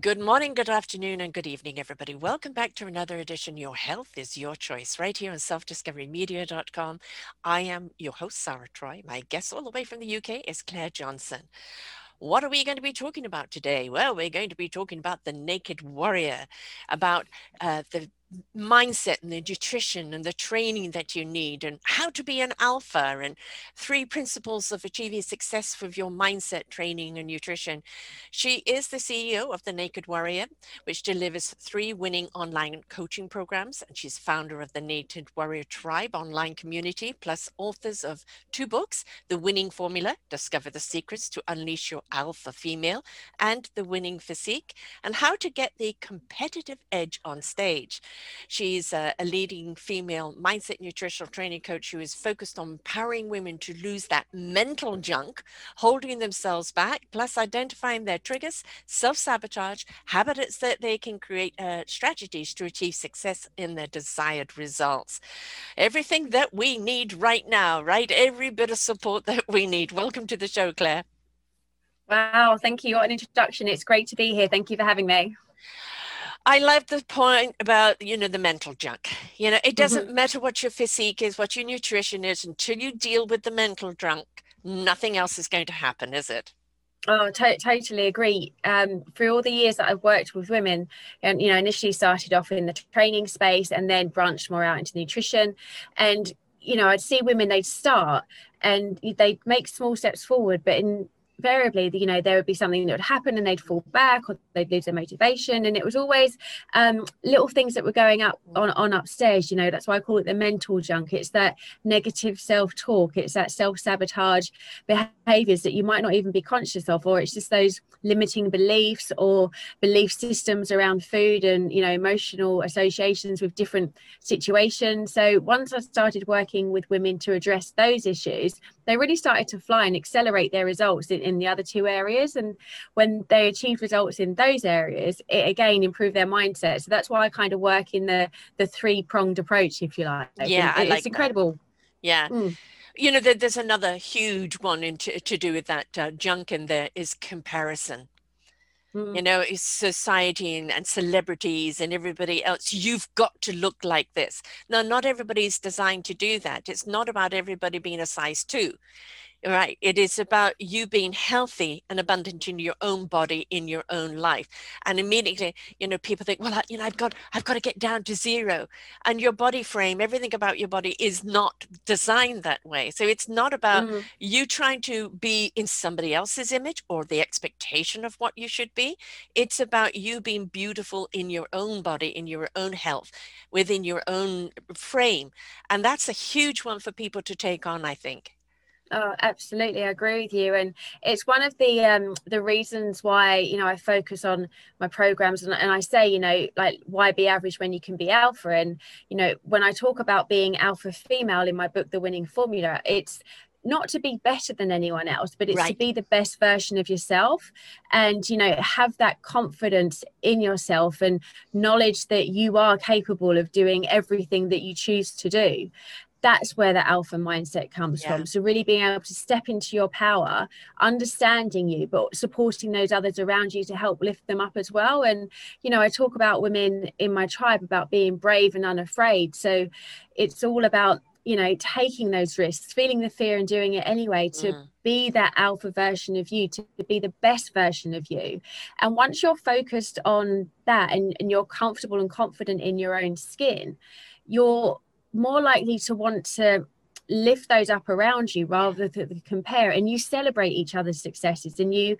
Good morning, good afternoon, and good evening, everybody. Welcome back to another edition. Your health is your choice, right here on selfdiscoverymedia.com. I am your host, Sarah Troy. My guest all the way from the UK is Claire Johnson. What are we going to be talking about today? Well, we're going to be talking about the naked warrior, about uh, the mindset and the nutrition and the training that you need and how to be an alpha and three principles of achieving success with your mindset training and nutrition. She is the ceo of the naked warrior which delivers three winning online coaching programs and she's founder of the naked warrior tribe online community plus authors of two books the winning formula discover the secrets to unleash your alpha female and the winning physique and how to get the competitive edge on stage She's a, a, leading female mindset nutritional training coach who is focused on empowering women to lose that mental junk, holding themselves back, plus identifying their triggers, self sabotage, habits that they can create, uh, strategies to achieve success in their desired results. Everything that we need right now, right? Every bit of support that we need. Welcome to the show, Claire. Wow, thank you. What an introduction. It's great to be here. Thank you for having me. I love the point about, you know, the mental junk. You know, it doesn't mm-hmm. matter what your physique is, what your nutrition is, until you deal with the mental junk, nothing else is going to happen, is it? Oh, to- totally agree. Um, for all the years that I've worked with women, and you know, initially started off in the training space and then branched more out into nutrition. And you know, I'd see women they'd start and they'd make small steps forward, but in invariably you know there would be something that would happen and they'd fall back or they'd lose their motivation. And it was always um, little things that were going up on, on upstairs you know that's why i call it the mental junk. It's that negative self-talk. It's that self-sabotage behaviors that you might not even be conscious of or it's just those limiting beliefs or belief systems around food and you know emotional associations with different situations. So once i started working with women to address those issues they really started to fly and accelerate their results in, in the other two areas. And when they achieved results in those areas, it again improved their mindset. So that's why I kind of work in the the three pronged approach, if you like. Yeah, and I like it's incredible. That. Yeah. Mm. You know, there's another huge one in to, to do with that uh, junk in there is comparison Mm. you know it's society and, and, celebrities and everybody else you've got to look like this. Now not everybody's designed to do that. It's not about everybody being a size two right it is about you being healthy and abundant in your own body in your own life. And immediately you know people think well I, you know i've got i've got to get down to zero. And your body frame everything about your body is not designed that way. So it's not about mm-hmm. you trying to be in somebody else's image or the expectation of what you should be. It's about you being beautiful in your own body in your own health within your own frame. And that's a huge one for people to take on i think Oh, absolutely, I agree with you, and it's one of the um, the reasons why you know I focus on my programs, and, and I say you know like why be average when you can be alpha, and you know when I talk about being alpha female in my book, The Winning Formula, it's not to be better than anyone else but it's right. to be the best version of yourself and you know have that confidence in yourself and knowledge that you are capable of doing everything that you choose to do that's where the alpha mindset comes yeah. from. So, really being able to step into your power, understanding you, but supporting those others around you to help lift them up as well. And, you know, I talk about women in my tribe about being brave and unafraid. So, it's all about you know taking those risks feeling the fear and doing it anyway to mm. be that alpha version of you to be the best version of you and once you're focused on that and, and you're comfortable and confident in your own skin you're more likely to want to lift those up around you rather than compare and you celebrate each other's successes and you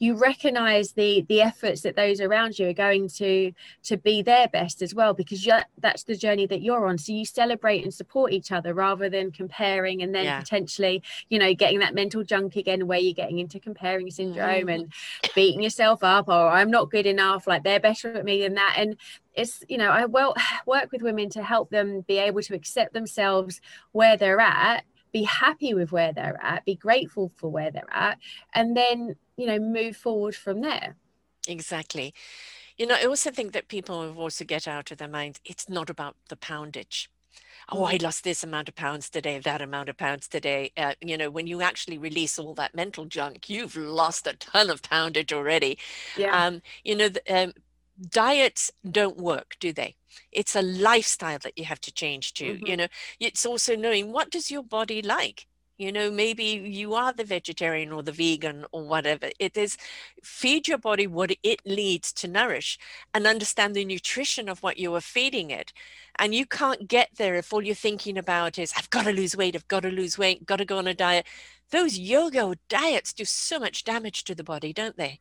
you recognize the the efforts that those around you are going to to be their best as well because that's the journey that you're on so you celebrate and support each other rather than comparing and then yeah. potentially you know getting that mental junk again where you're getting into comparing syndrome mm. and beating yourself up or i'm not good enough like they're better at me than that and it's you know i well work with women to help them be able to accept themselves where they're at be happy with where they're at be grateful for where they're at and then you know move forward from there. Exactly. You know i also think that people have also get out of their minds it's not about the poundage. Oh i lost this amount of pounds today that amount of pounds today. Uh, you know when you actually release all that mental junk you've lost a ton of poundage already. Yeah. um, you know the, um, diets don't work do they? It's a lifestyle that you have to change to mm-hmm. you know? It's also knowing what does your body like? You know maybe you are the vegetarian or the vegan or whatever. It is feed your body what it needs to nourish and understand the nutrition of what you are feeding it. And you can't get there if all you're thinking about is i've got to lose weight i've got to lose weight got to go on a diet. Those yo-yo diets do so much damage to the body don't they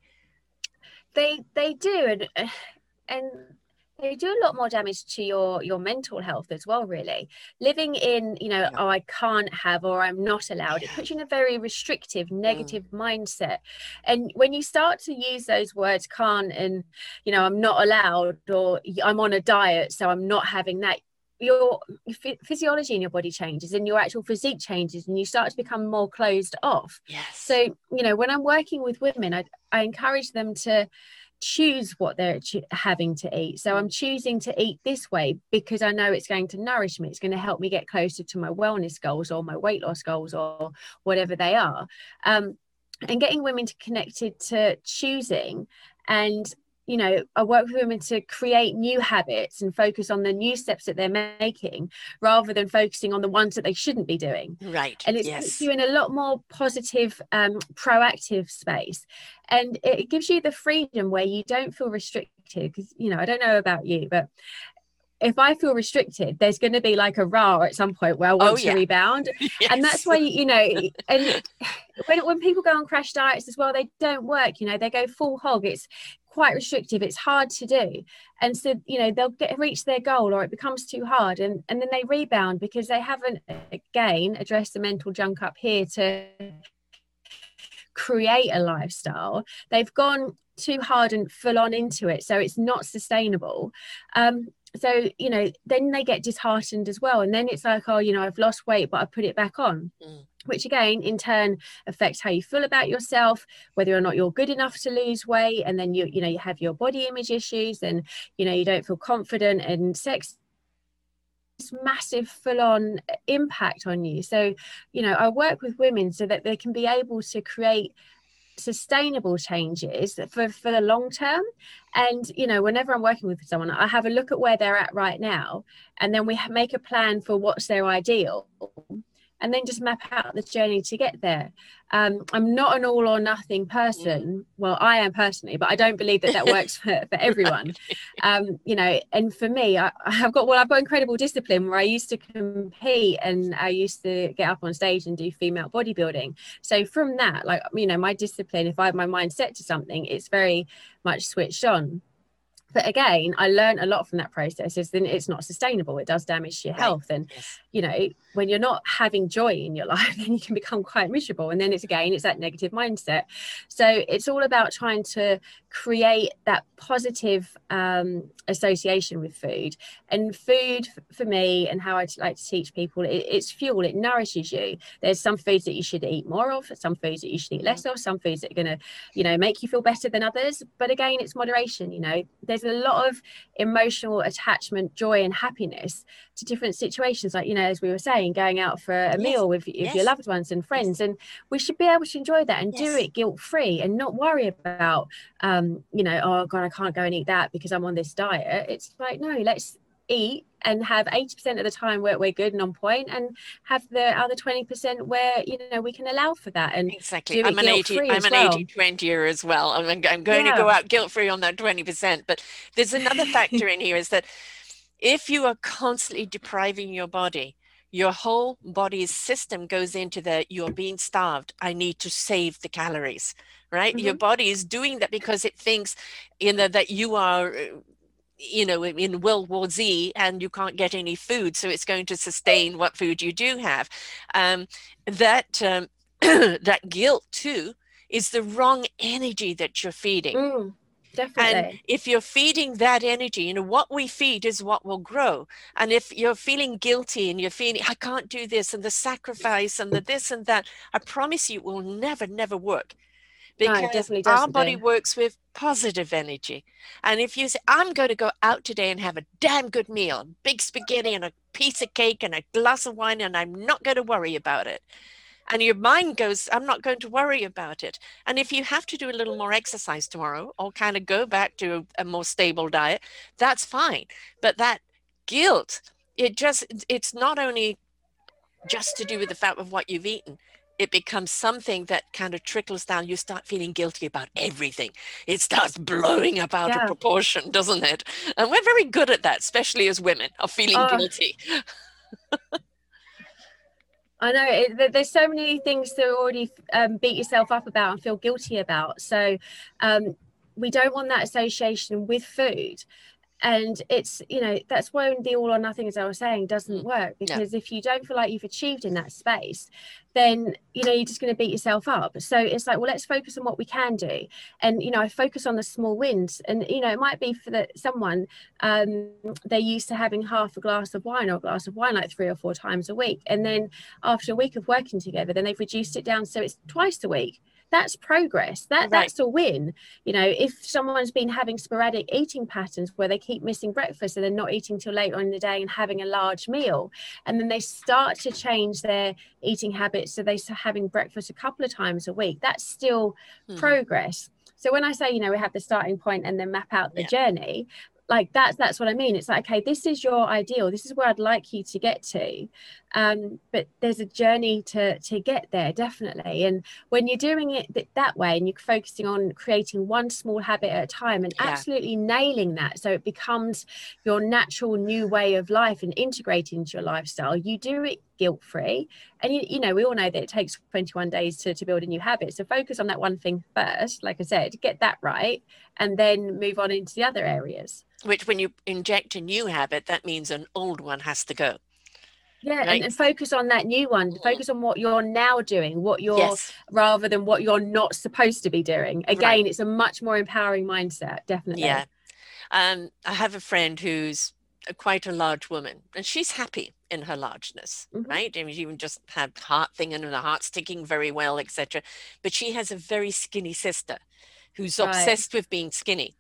they they do and and they do a lot more damage to your your mental health as well really living in you know yeah. oh i can't have or i'm not allowed it puts you in a very restrictive mm. negative mm. mindset and when you start to use those words can't and you know i'm not allowed or i'm on a diet so i'm not having that your physiology in your body changes and your actual physique changes and you start to become more closed off. Yes. so you know when i'm working with women i, I encourage them to choose what they're having to eat. So i'm choosing to eat this way because i know it's going to nourish me. It's going to help me get closer to my wellness goals or my weight loss goals or whatever they are. Um, and getting women to connected to choosing and you know, I work with women to create new habits and focus on the new steps that they're making rather than focusing on the ones that they shouldn't be doing. Right. And it yes. you in a lot more positive, um, proactive space. And it gives you the freedom where you don't feel restricted. Because, you know, I don't know about you, but if I feel restricted, there's going to be like a raw at some point where I want oh, yeah. to rebound. yes. And that's why, you know, and when, when people go on crash diets as well, they don't work, you know, they go full hog. It's quite restrictive it's hard to do and so you know they'll get reach their goal or it becomes too hard and and then they rebound because they haven't again addressed the mental junk up here to create a lifestyle they've gone too hard and full on into it so it's not sustainable um so you know then they get disheartened as well and then it's like oh you know i've lost weight but i put it back on. Mm. Which again in turn affects how you feel about yourself whether or not you're good enough to lose weight and then you you know you have your body image issues and you know you don't feel confident and sex this massive full on impact on you. So you know i work with women so that they can be able to create sustainable changes for for the long term. And you know whenever i'm working with someone i have a look at where they're at right now and then we make a plan for what's their ideal and then just map out the journey to get there. Um, I'm not an all or nothing person. Mm. Well, I am personally, but I don't believe that that works for, for everyone. Um, you know, and for me, I, have got well, I've got incredible discipline where I used to compete and I used to get up on stage and do female bodybuilding. So from that, like you know, my discipline, if I have my mind set to something, it's very much switched on but again i learned a lot from that process is then it's not sustainable it does damage your health and yes. you know when you're not having joy in your life then you can become quite miserable. And then it's again it's that negative mindset. So it's all about trying to create that positive um, association with food. And food for me and how i like to teach people it, it's fuel. It nourishes you. There's some foods that you should eat more of some foods that you should eat less of some foods that are going to you know make you feel better than others. But again it's moderation you know. There's a lot of emotional attachment joy and happiness to different situations. Like you know as we were saying going out for a yes. meal with, with yes. your loved ones and friends yes. and we should be able to enjoy that and do it guilt free and not worry about um you know oh god i can't go and eat that because i'm on this diet it's like no let's eat and have 80% of the time where we're good and on point and have the other 20% where you know we can allow for that and exactly i'm an 80 i'm an well. 80 20 as well i'm, I'm going yeah. to go out guilt free on that 20% but there's another factor in here is that if you are constantly depriving your body your whole body's system goes into the you're being starved. I need to save the calories right? Mm-hmm. your body is doing that because it thinks you know that you are you know in world war z and you can't get any food so it's going to sustain what food you do have. Um, that um, that guilt too is the wrong energy that you're feeding. Mm definitely. And if you're feeding that energy, you know, what we feed is what will grow. And if you're feeling guilty and you're feeling, I can't do this, and the sacrifice and the this and that, I promise you, it will never, never work. Because no, our body do. works with positive energy. And if you say, I'm going to go out today and have a damn good meal, big spaghetti and a piece of cake and a glass of wine, and I'm not going to worry about it and your mind goes i'm not going to worry about it. And if you have to do a little more exercise tomorrow or kind of go back to a more stable diet that's fine. But that guilt it just it's not only just to do with the fact of what you've eaten it becomes something that kind of trickles down. You start feeling guilty about everything. It starts blowing up out yeah. of proportion doesn't it? And we're very good at that especially as women of feeling oh. guilty I know it, there's so many things to already um, beat yourself up about and feel guilty about. So um, we don't want that association with food and it's you know that's when the all or nothing as i was saying doesn't mm. work because if you don't feel like you've achieved in that space then you know you're just going to beat yourself up. So it's like well let's focus on what we can do. And you know i focus on the small wins. And you know it might be for that someone um they're used to having half a glass of wine or a glass of wine like three or four times a week. And then after a week of working together then they've reduced it down so it's twice a week that's progress that right. that's a win you know if someone's been having sporadic eating patterns where they keep missing breakfast and they're not eating till later in the day and having a large meal and then they start to change their eating habits so they start having breakfast a couple of times a week that's still hmm. progress so when I say, you know, we have the starting point and then map out the yeah. journey, like that's that's what i mean. It's like okay this is your ideal. This is where i'd like you to get to. Um, but there's a journey to to get there definitely. And when you're doing it th- that way and you're focusing on creating one small habit at a time and yeah. absolutely nailing that so it becomes your natural new way of life and integrating into your lifestyle you do it guilt free and you, you know we all know that it takes 21 days to, to build a new habit. So focus on that one thing first like i said get that right and then move on into the other areas which when you inject a new habit that means an old one has to go yeah right? and, focus on that new one mm. focus on what you're now doing what you're yes. rather than what you're not supposed to be doing again right. it's a much more empowering mindset definitely yeah um, i have a friend who's a, quite a large woman and she's happy in her largeness mm-hmm. right I mean, even just had heart thing and the heart sticking very well etc but she has a very skinny sister who's right. obsessed with being skinny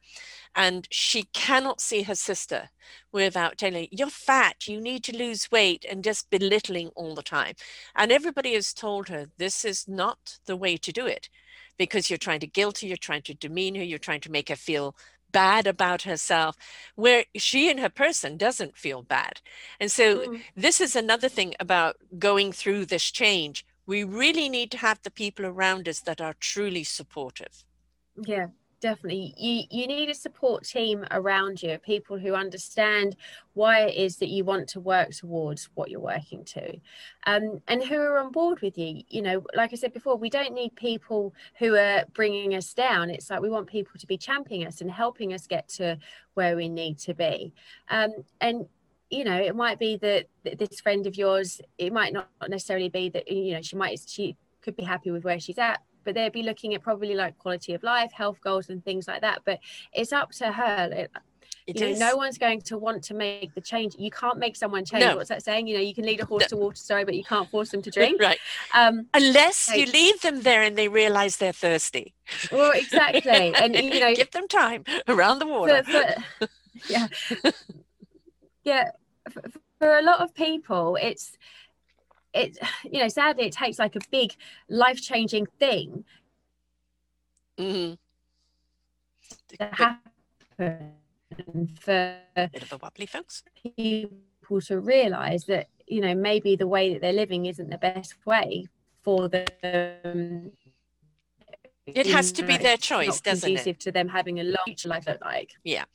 and she cannot see her sister without telling you're fat you need to lose weight and just belittling all the time. And everybody has told her this is not the way to do it because you're trying to guilt her you're trying to demean her you're trying to make her feel bad about herself where she and her person doesn't feel bad. And so mm. this is another thing about going through this change. We really need to have the people around us that are truly supportive. Yeah definitely you you need a support team around you people who understand why it is that you want to work towards what you're working to um, and who are on board with you. You know like i said before we don't need people who are bringing us down. It's like we want people to be championing us and helping us get to where we need to be. Um, and you know it might be that this friend of yours it might not necessarily be that you know she might she could be happy with where she's at but they'd be looking at probably like quality of life, health goals, and things like that. But it's up to her. It, it you know, no one's going to want to make the change. You can't make someone change. No. What's that saying? You know, you can lead a horse no. to water, sorry, but you can't force them to drink. right. Um, Unless so, you leave them there and they realize they're thirsty. Well, exactly. And, you know, give them time around the water. For, for, yeah. yeah. For, for a lot of people, it's, it you know sadly it takes like a big life changing thing mm-hmm. to happen for bit of a wobbly folks. people to realize that you know maybe the way that they're living isn't the best way for them it has to be their choice doesn't it? to them having a long life look like yeah.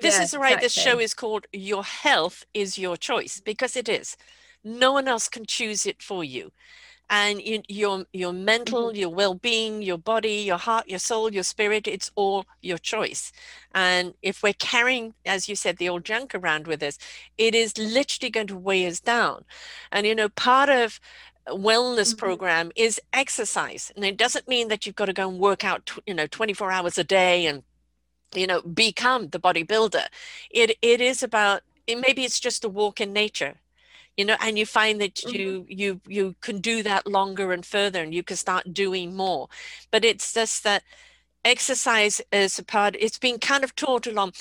This yeah, is right. Exactly. this show is called your health is your choice because it is no one else can choose it for you. And you, your your mental mm-hmm. your well-being your body your heart your soul your spirit it's all your choice. And if we're carrying as you said the old junk around with us it is literally going to weigh us down. And you know part of wellness mm-hmm. program is exercise. And it doesn't mean that you've got to go and work out you know 24 hours a day and you know become the bodybuilder. It it is about maybe it's just a walk in nature you know and you find that mm-hmm. you you you can do that longer and further and you can start doing more but it's just that exercise is a part it's been kind of taught along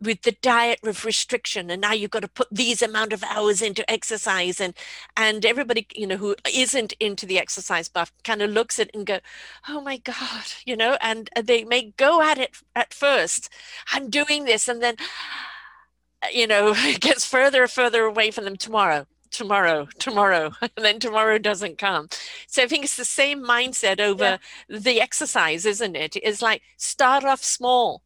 with the diet of restriction and now you've got to put these amount of hours into exercise and and everybody you know who isn't into the exercise buff kind of looks at it and go oh my god you know and they may go at it at first i'm doing this and then you know it gets further and further away from them tomorrow tomorrow, tomorrow, and then tomorrow doesn't come. So I think it's the same mindset over yeah. the exercise, isn't it? It's like start off small.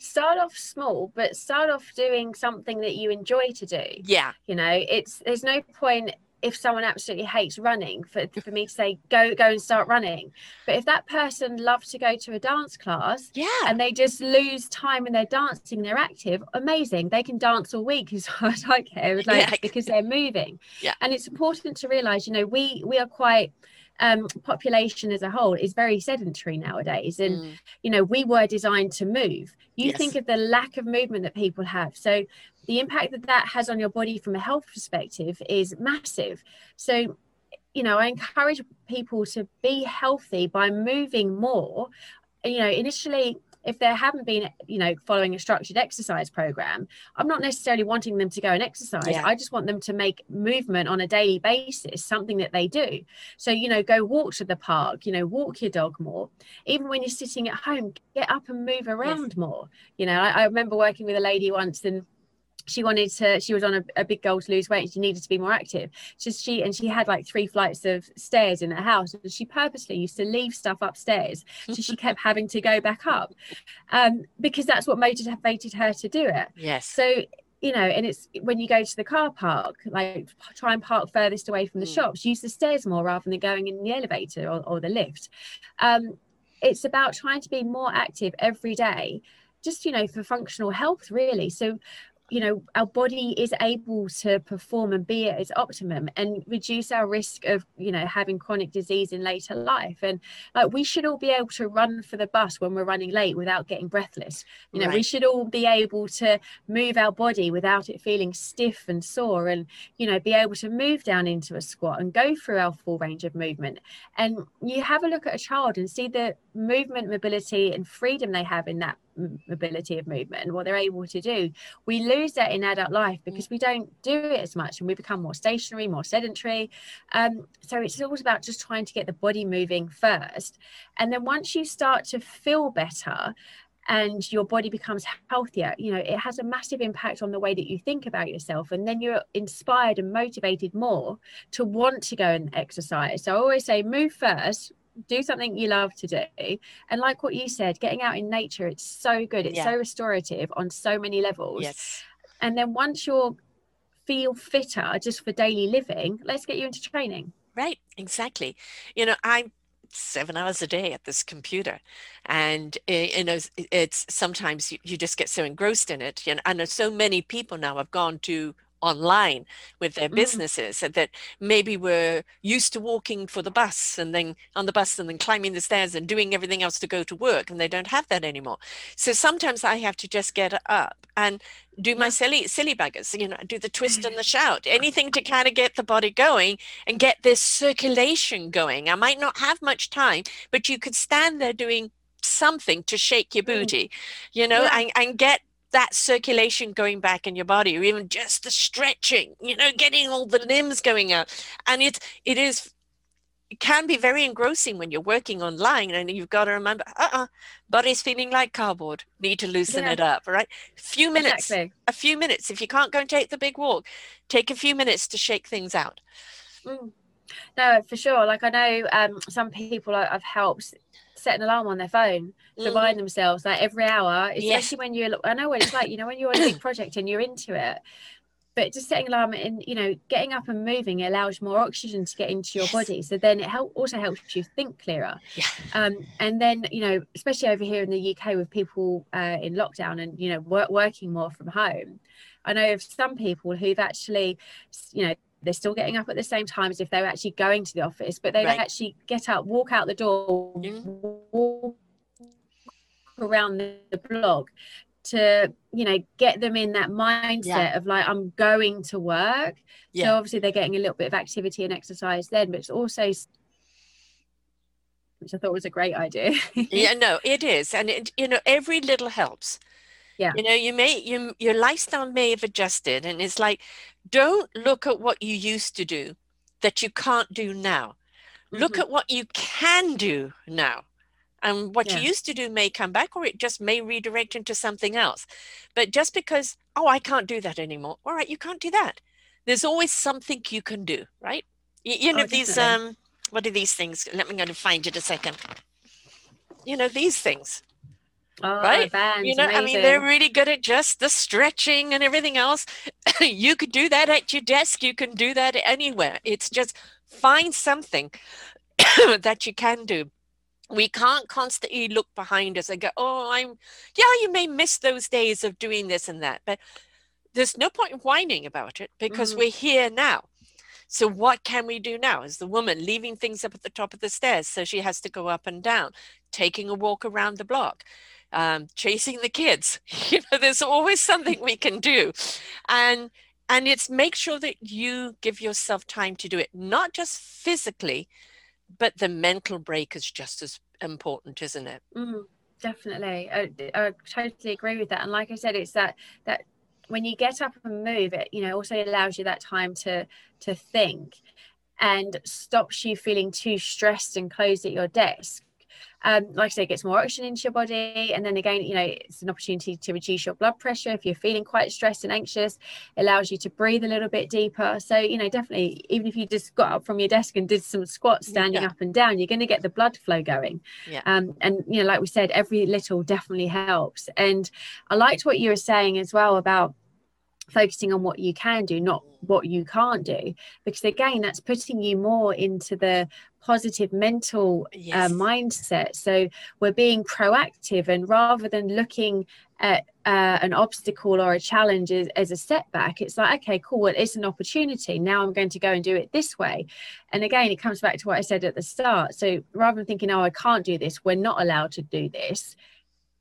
Start off small, but start off doing something that you enjoy to do. Yeah. You know, it's there's no point if someone absolutely hates running for, for me to say go go and start running. But if that person loves to go to a dance class yeah. and they just lose time and they're dancing they're active amazing. They can dance all week as far as i care like, yeah. because they're moving. Yeah. And it's important to realize you know we we are quite um, population as a whole is very sedentary nowadays. And mm. you know we were designed to move. You yes. think of the lack of movement that people have. So the impact that that has on your body from a health perspective is massive. So, you know, I encourage people to be healthy by moving more. You know, initially, if they haven't been, you know, following a structured exercise program, I'm not necessarily wanting them to go and exercise. Yeah. I just want them to make movement on a daily basis, something that they do. So, you know, go walk to the park, you know, walk your dog more. Even when you're sitting at home, get up and move around yes. more. You know, I, I remember working with a lady once and she wanted to she was on a, a, big goal to lose weight and she needed to be more active. Just she and she had like three flights of stairs in her house and she purposely used to leave stuff upstairs. So she kept having to go back up um, because that's what motivated her to do it. Yes. So you know and it's when you go to the car park like try and park furthest away from the mm. shops use the stairs more rather than going in the elevator or, or the lift. Um, it's about trying to be more active every day just you know for functional health really. So you know our body is able to perform and be at its optimum and reduce our risk of you know having chronic disease in later life. And like we should all be able to run for the bus when we're running late without getting breathless. You know right. we should all be able to move our body without it feeling stiff and sore and you know be able to move down into a squat and go through our full range of movement. And you have a look at a child and see the movement mobility and freedom they have in that mobility of movement and what they're able to do we lose that in adult life because we don't do it as much and we become more stationary more sedentary. Um, so it's always about just trying to get the body moving first. And then once you start to feel better and your body becomes healthier you know it has a massive impact on the way that you think about yourself. And then you're inspired and motivated more to want to go and exercise. So i always say move first do something you love to do. And like what you said getting out in nature it's so good. It's yeah. so restorative on so many levels. Yes. And then once you're feel fitter just for daily living let's get you into training. Right exactly. You know i'm seven hours a day at this computer and you know it's sometimes you, you just get so engrossed in it. You know, and so many people now have gone to online with their mm. businesses mm. that maybe were used to walking for the bus and then on the bus and then climbing the stairs and doing everything else to go to work and they don't have that anymore so sometimes i have to just get up and do my silly silly buggers you know do the twist and the shout anything to kind of get the body going and get this circulation going i might not have much time but you could stand there doing something to shake your mm. booty you know yeah. and, and get that circulation going back in your body or even just the stretching you know getting all the limbs going out and it's it is it can be very engrossing when you're working online and you've got to remember uh-uh body's feeling like cardboard need to loosen yeah. it up right a few minutes exactly. a few minutes if you can't go and take the big walk take a few minutes to shake things out mm. no for sure like i know um, some people i've helped set an alarm on their phone to mm-hmm. remind themselves like every hour, especially yes. when you're I know what it's like, you know, when you're on a big project and you're into it. But just setting alarm and you know, getting up and moving allows more oxygen to get into your yes. body. So then it help also helps you think clearer. Yeah. Um, and then you know, especially over here in the UK with people uh, in lockdown and you know work, working more from home. I know of some people who've actually, you know, they're still getting up at the same time as if they were actually going to the office, but they right. actually get up, walk out the door, walk around the block to you know get them in that mindset yeah. of like i'm going to work yeah. so obviously they're getting a little bit of activity and exercise then but it's also which i thought was a great idea yeah no it is and it, you know every little helps yeah. You know you may you, your lifestyle may have adjusted and it's like don't look at what you used to do that you can't do now. Mm-hmm. look at what you can do now and what yeah. you used to do may come back or it just may redirect into something else. But just because oh i can't do that anymore all right you can't do that. There's always something you can do right? You, you know oh, these um what are these things? Let me go to find it a second. You know these things Oh, right? Bands, you know, amazing. I mean, they're really good at just the stretching and everything else. you could do that at your desk. You can do that anywhere. It's just find something that you can do we can't constantly look behind us and go, oh, I'm, yeah, you may miss those days of doing this and that, but there's no point in whining about it because mm-hmm. we're here now. So what can we do now? Is the woman leaving things up at the top of the stairs so she has to go up and down, taking a walk around the block, um, chasing the kids? You know, there's always something we can do, and and it's make sure that you give yourself time to do it, not just physically, but the mental break is just as important isn't it? Mm, definitely. I, I, totally agree with that. And like i said it's that that when you get up and move it you know also allows you that time to to think and stops you feeling too stressed and closed at your desk um, like I say, it gets more oxygen into your body. And then again, you know, it's an opportunity to reduce your blood pressure. If you're feeling quite stressed and anxious, it allows you to breathe a little bit deeper. So, you know, definitely, even if you just got up from your desk and did some squats standing yeah. up and down, you're going to get the blood flow going. Yeah. Um, and, you know, like we said, every little definitely helps. And I liked what you were saying as well about focusing on what you can do not what you can't do. Because again that's putting you more into the positive mental uh, yes. uh, mindset. So we're being proactive and rather than looking at uh, an obstacle or a challenge as, as, a setback it's like okay cool well, it's an opportunity. Now i'm going to go and do it this way. And again it comes back to what i said at the start. So rather than thinking oh i can't do this we're not allowed to do this.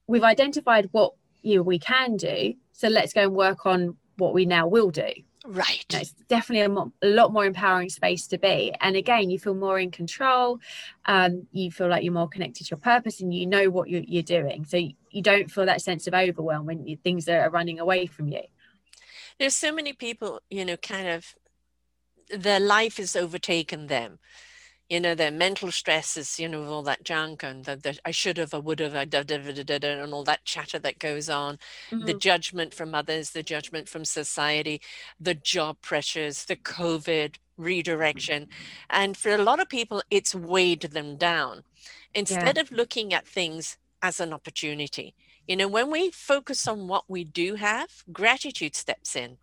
We've identified what you know, we can do. So let's go and work on what we now will do. Right. it's definitely a, mo- a, lot more empowering space to be. And again, you feel more in control. Um, you feel like you're more connected to your purpose and you know what you're, you're doing. So you, you, don't feel that sense of overwhelm when you, things are running away from you. There's so many people, you know, kind of their life has overtaken them you know, their mental stresses, you know, all that junk and the, the I should have, I would have, I da, da, da, da, da, and all that chatter that goes on, mm-hmm. the judgment from others, the judgment from society, the job pressures, the COVID redirection. And for a lot of people, it's weighed them down. Instead yeah. of looking at things as an opportunity, you know, when we focus on what we do have, gratitude steps in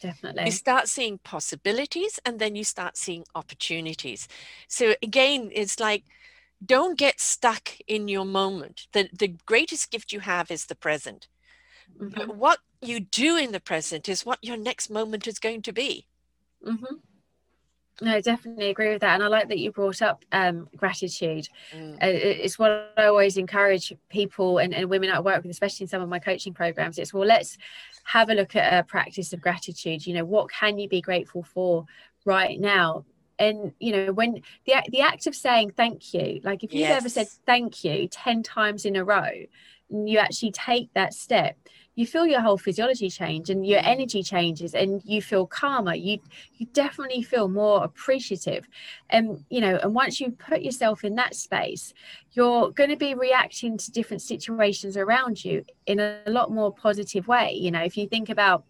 Definitely. You start seeing possibilities and then you start seeing opportunities. So again, it's like don't get stuck in your moment. The the greatest gift you have is the present. Mm-hmm. But what you do in the present is what your next moment is going to be. Mm-hmm. No, I definitely agree with that. And I like that you brought up um, gratitude. Mm. Uh, it's what I always encourage people and, and women I work with, especially in some of my coaching programs. It's well, let's have a look at a practice of gratitude. You know, what can you be grateful for right now? And you know, when the the act of saying thank you, like if you've yes. ever said thank you 10 times in a row, and you actually take that step, you feel your whole physiology change and your mm. energy changes and you feel calmer you you definitely feel more appreciative. And you know and once you put yourself in that space you're going to be reacting to different situations around you in a lot more positive way. You know if you think about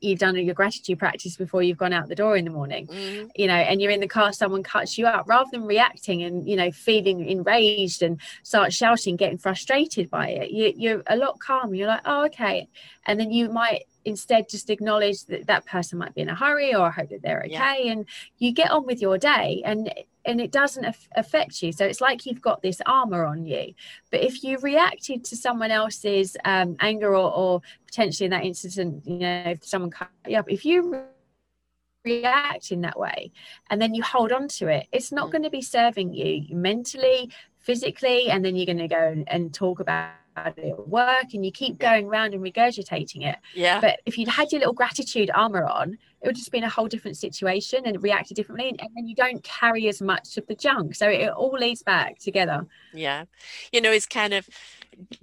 you've done your gratitude practice before you've gone out the door in the morning. Mm-hmm. you know and you're in the car someone cuts you out rather than reacting and you know feeling enraged and start shouting getting frustrated by it you, you're a lot calmer. You're like oh okay. And then you might instead just acknowledge that that person might be in a hurry or I hope that they're okay yeah. and you get on with your day and and it doesn't af- affect you so it's like you've got this armor on you but if you reacted to someone else's um, anger or, or potentially in that incident you know if someone cut you up if you react in that way and then you hold on to it it's not mm. going to be serving you mentally physically and then you're going to go and, and talk about it work and you keep going around and regurgitating it. Yeah. But if you'd had your little gratitude armor on it would just been a whole different situation and reacted differently and, then you don't carry as much of the junk. So it all leads back together. Yeah. You know it's kind of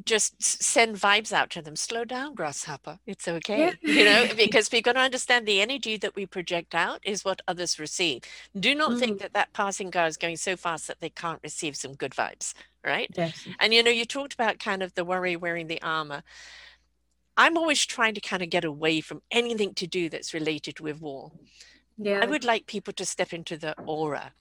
just send vibes out to them. Slow down grasshopper. It's okay. Yeah. you know because we're going to understand the energy that we project out is what others receive. Do not mm. think that that passing car is going so fast that they can't receive some good vibes right? Yes. and you know you talked about kind of the worry wearing the armor. I'm always trying to kind of get away from anything to do that's related with war. Yeah. i would like people to step into the aura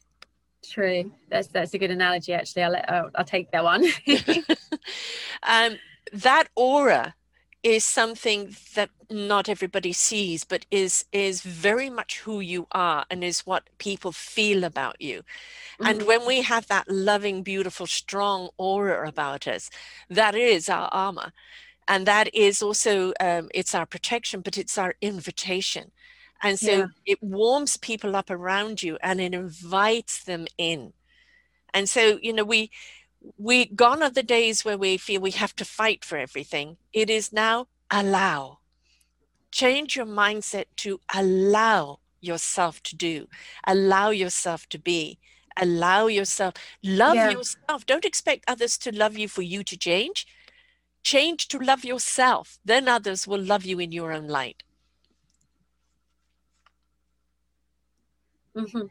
True. That's that's a good analogy. Actually, I'll let, I'll, I'll take that one. um, that aura is something that not everybody sees, but is is very much who you are and is what people feel about you. Mm-hmm. And when we have that loving, beautiful, strong aura about us, that is our armor, and that is also um, it's our protection, but it's our invitation. And so yeah. it warms people up around you and it invites them in. And so, you know, we we gone are the days where we feel we have to fight for everything. It is now allow. Change your mindset to allow yourself to do, allow yourself to be, allow yourself, love yeah. yourself. Don't expect others to love you for you to change. Change to love yourself. Then others will love you in your own light. Mm-hmm.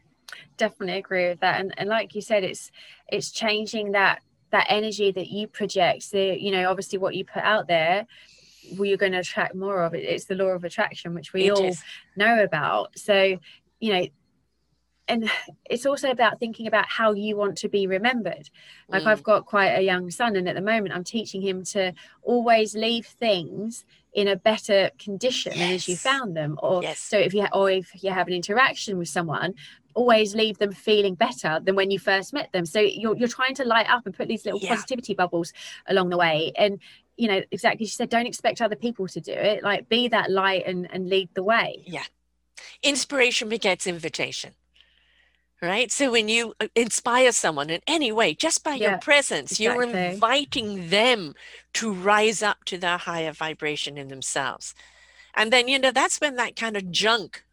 Definitely agree with that, and and like you said, it's it's changing that that energy that you project. The you know obviously what you put out there, well, you're going to attract more of it. It's the law of attraction, which we it all is. know about. So you know and it's also about thinking about how you want to be remembered like mm. i've got quite a young son and at the moment i'm teaching him to always leave things in a better condition yes. as you found them or yes. so if you ha- or if you have an interaction with someone always leave them feeling better than when you first met them so you're, you're trying to light up and put these little yeah. positivity bubbles along the way and you know exactly she said don't expect other people to do it like be that light and and lead the way yeah inspiration begets invitation right? So when you uh, inspire someone in any way just by yeah, your presence exactly. you're inviting them to rise up to their higher vibration in themselves. And then you know that's when that kind of junk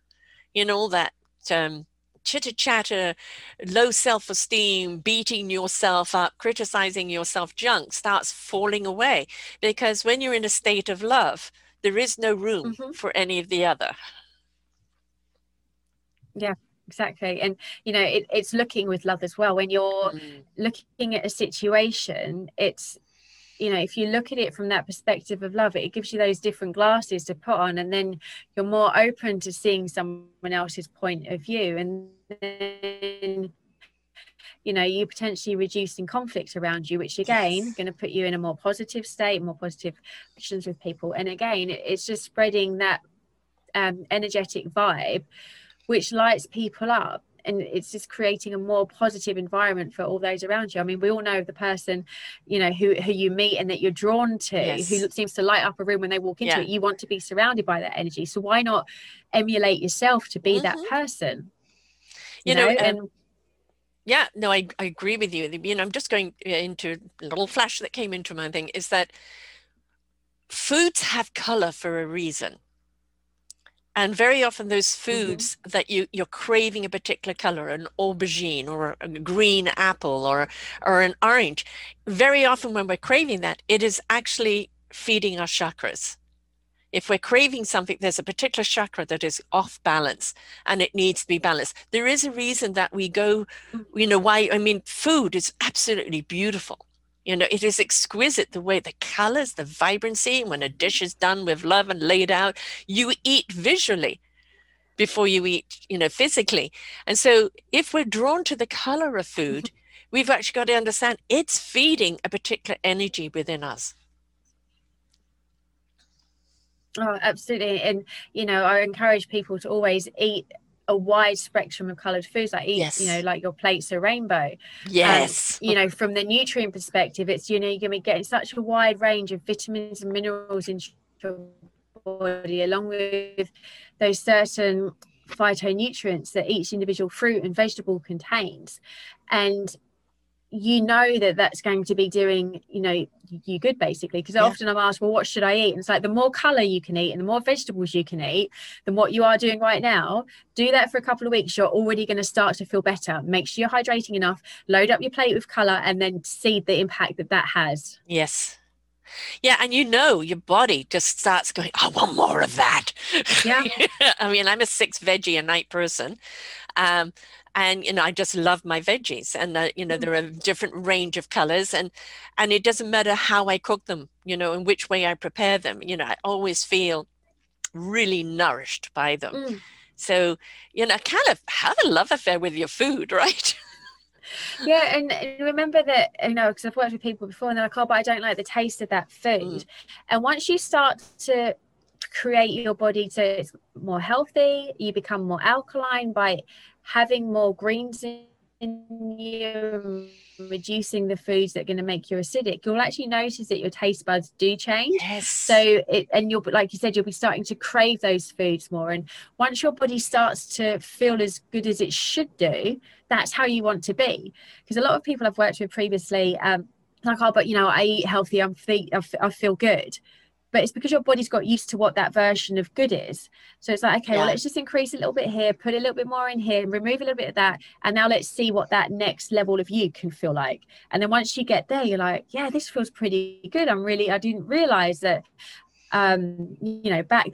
you know that um, chitter chatter low self-esteem beating yourself up criticizing yourself junk starts falling away. Because when you're in a state of love there is no room mm-hmm. for any of the other. Yeah exactly and you know it, it's looking with love as well when you're mm. looking at a situation it's you know if you look at it from that perspective of love it gives you those different glasses to put on and then you're more open to seeing someone else's point of view and then you know you're potentially reducing conflict around you which again yes. going to put you in a more positive state more positive actions with people and again it's just spreading that um, energetic vibe which lights people up and it's just creating a more positive environment for all those around you. I mean, we all know the person, you know, who who you meet and that you're drawn to, yes. who seems to light up a room when they walk into yeah. it. You want to be surrounded by that energy. So why not emulate yourself to be mm-hmm. that person? You, you know, know, and um, yeah, no, I, I agree with you. You know, I'm just going into a little flash that came into my thing is that foods have color for a reason and very often those mm-hmm. foods mm-hmm. that you you're craving a particular color an aubergine or a green apple or or an orange very often when we're craving that it is actually feeding our chakras if we're craving something there's a particular chakra that is off balance and it needs to be balanced there is a reason that we go mm. you know why i mean food is absolutely beautiful you know, it is exquisite the way the colors, the vibrancy, when a dish is done with love and laid out, you eat visually before you eat, you know, physically. And so if we're drawn to the color of food, we've actually got to understand it's feeding a particular energy within us. Oh, absolutely. And, you know, I encourage people to always eat a wide spectrum of colored foods like eat yes. you know like your plates are rainbow. Yes. you know from the nutrient perspective it's you know you're going to be getting such a wide range of vitamins and minerals in your body along with those certain phytonutrients that each individual fruit and vegetable contains. And you know that that's going to be doing you know you good basically because yeah. often i'm asked well what should i eat and it's like the more color you can eat and the more vegetables you can eat than what you are doing right now do that for a couple of weeks you're already going to start to feel better make sure you're hydrating enough load up your plate with color and then see the impact that that has yes yeah, and you know your body just starts going, I want more of that. Yeah. I mean, I'm a six veggie a night person. Um, and you know i just love my veggies and uh, you know mm. there are a different range of colors and and it doesn't matter how i cook them you know in which way i prepare them you know i always feel really nourished by them mm. so you know kind of have a love affair with your food right yeah and remember that you know because i've worked with people before and they're like oh but i don't like the taste of that food mm. and once you start to create your body so it's more healthy you become more alkaline by having more greens in you reducing the foods that are going to make you acidic. You'll actually notice that your taste buds do change. Yes. so it and you'll like you said you'll be starting to crave those foods more. And once your body starts to feel as good as it should do that's how you want to be. Because a lot of people i've worked with previously um like oh but you know i eat healthy i'm I feel good but it's because your body's got used to what that version of good is. So it's like, okay, yeah. well, let's just increase a little bit here, put a little bit more in here, remove a little bit of that, and now let's see what that next level of you can feel like. And then once you get there, you're like, yeah, this feels pretty good. I'm really, I didn't realize that, um, you know, back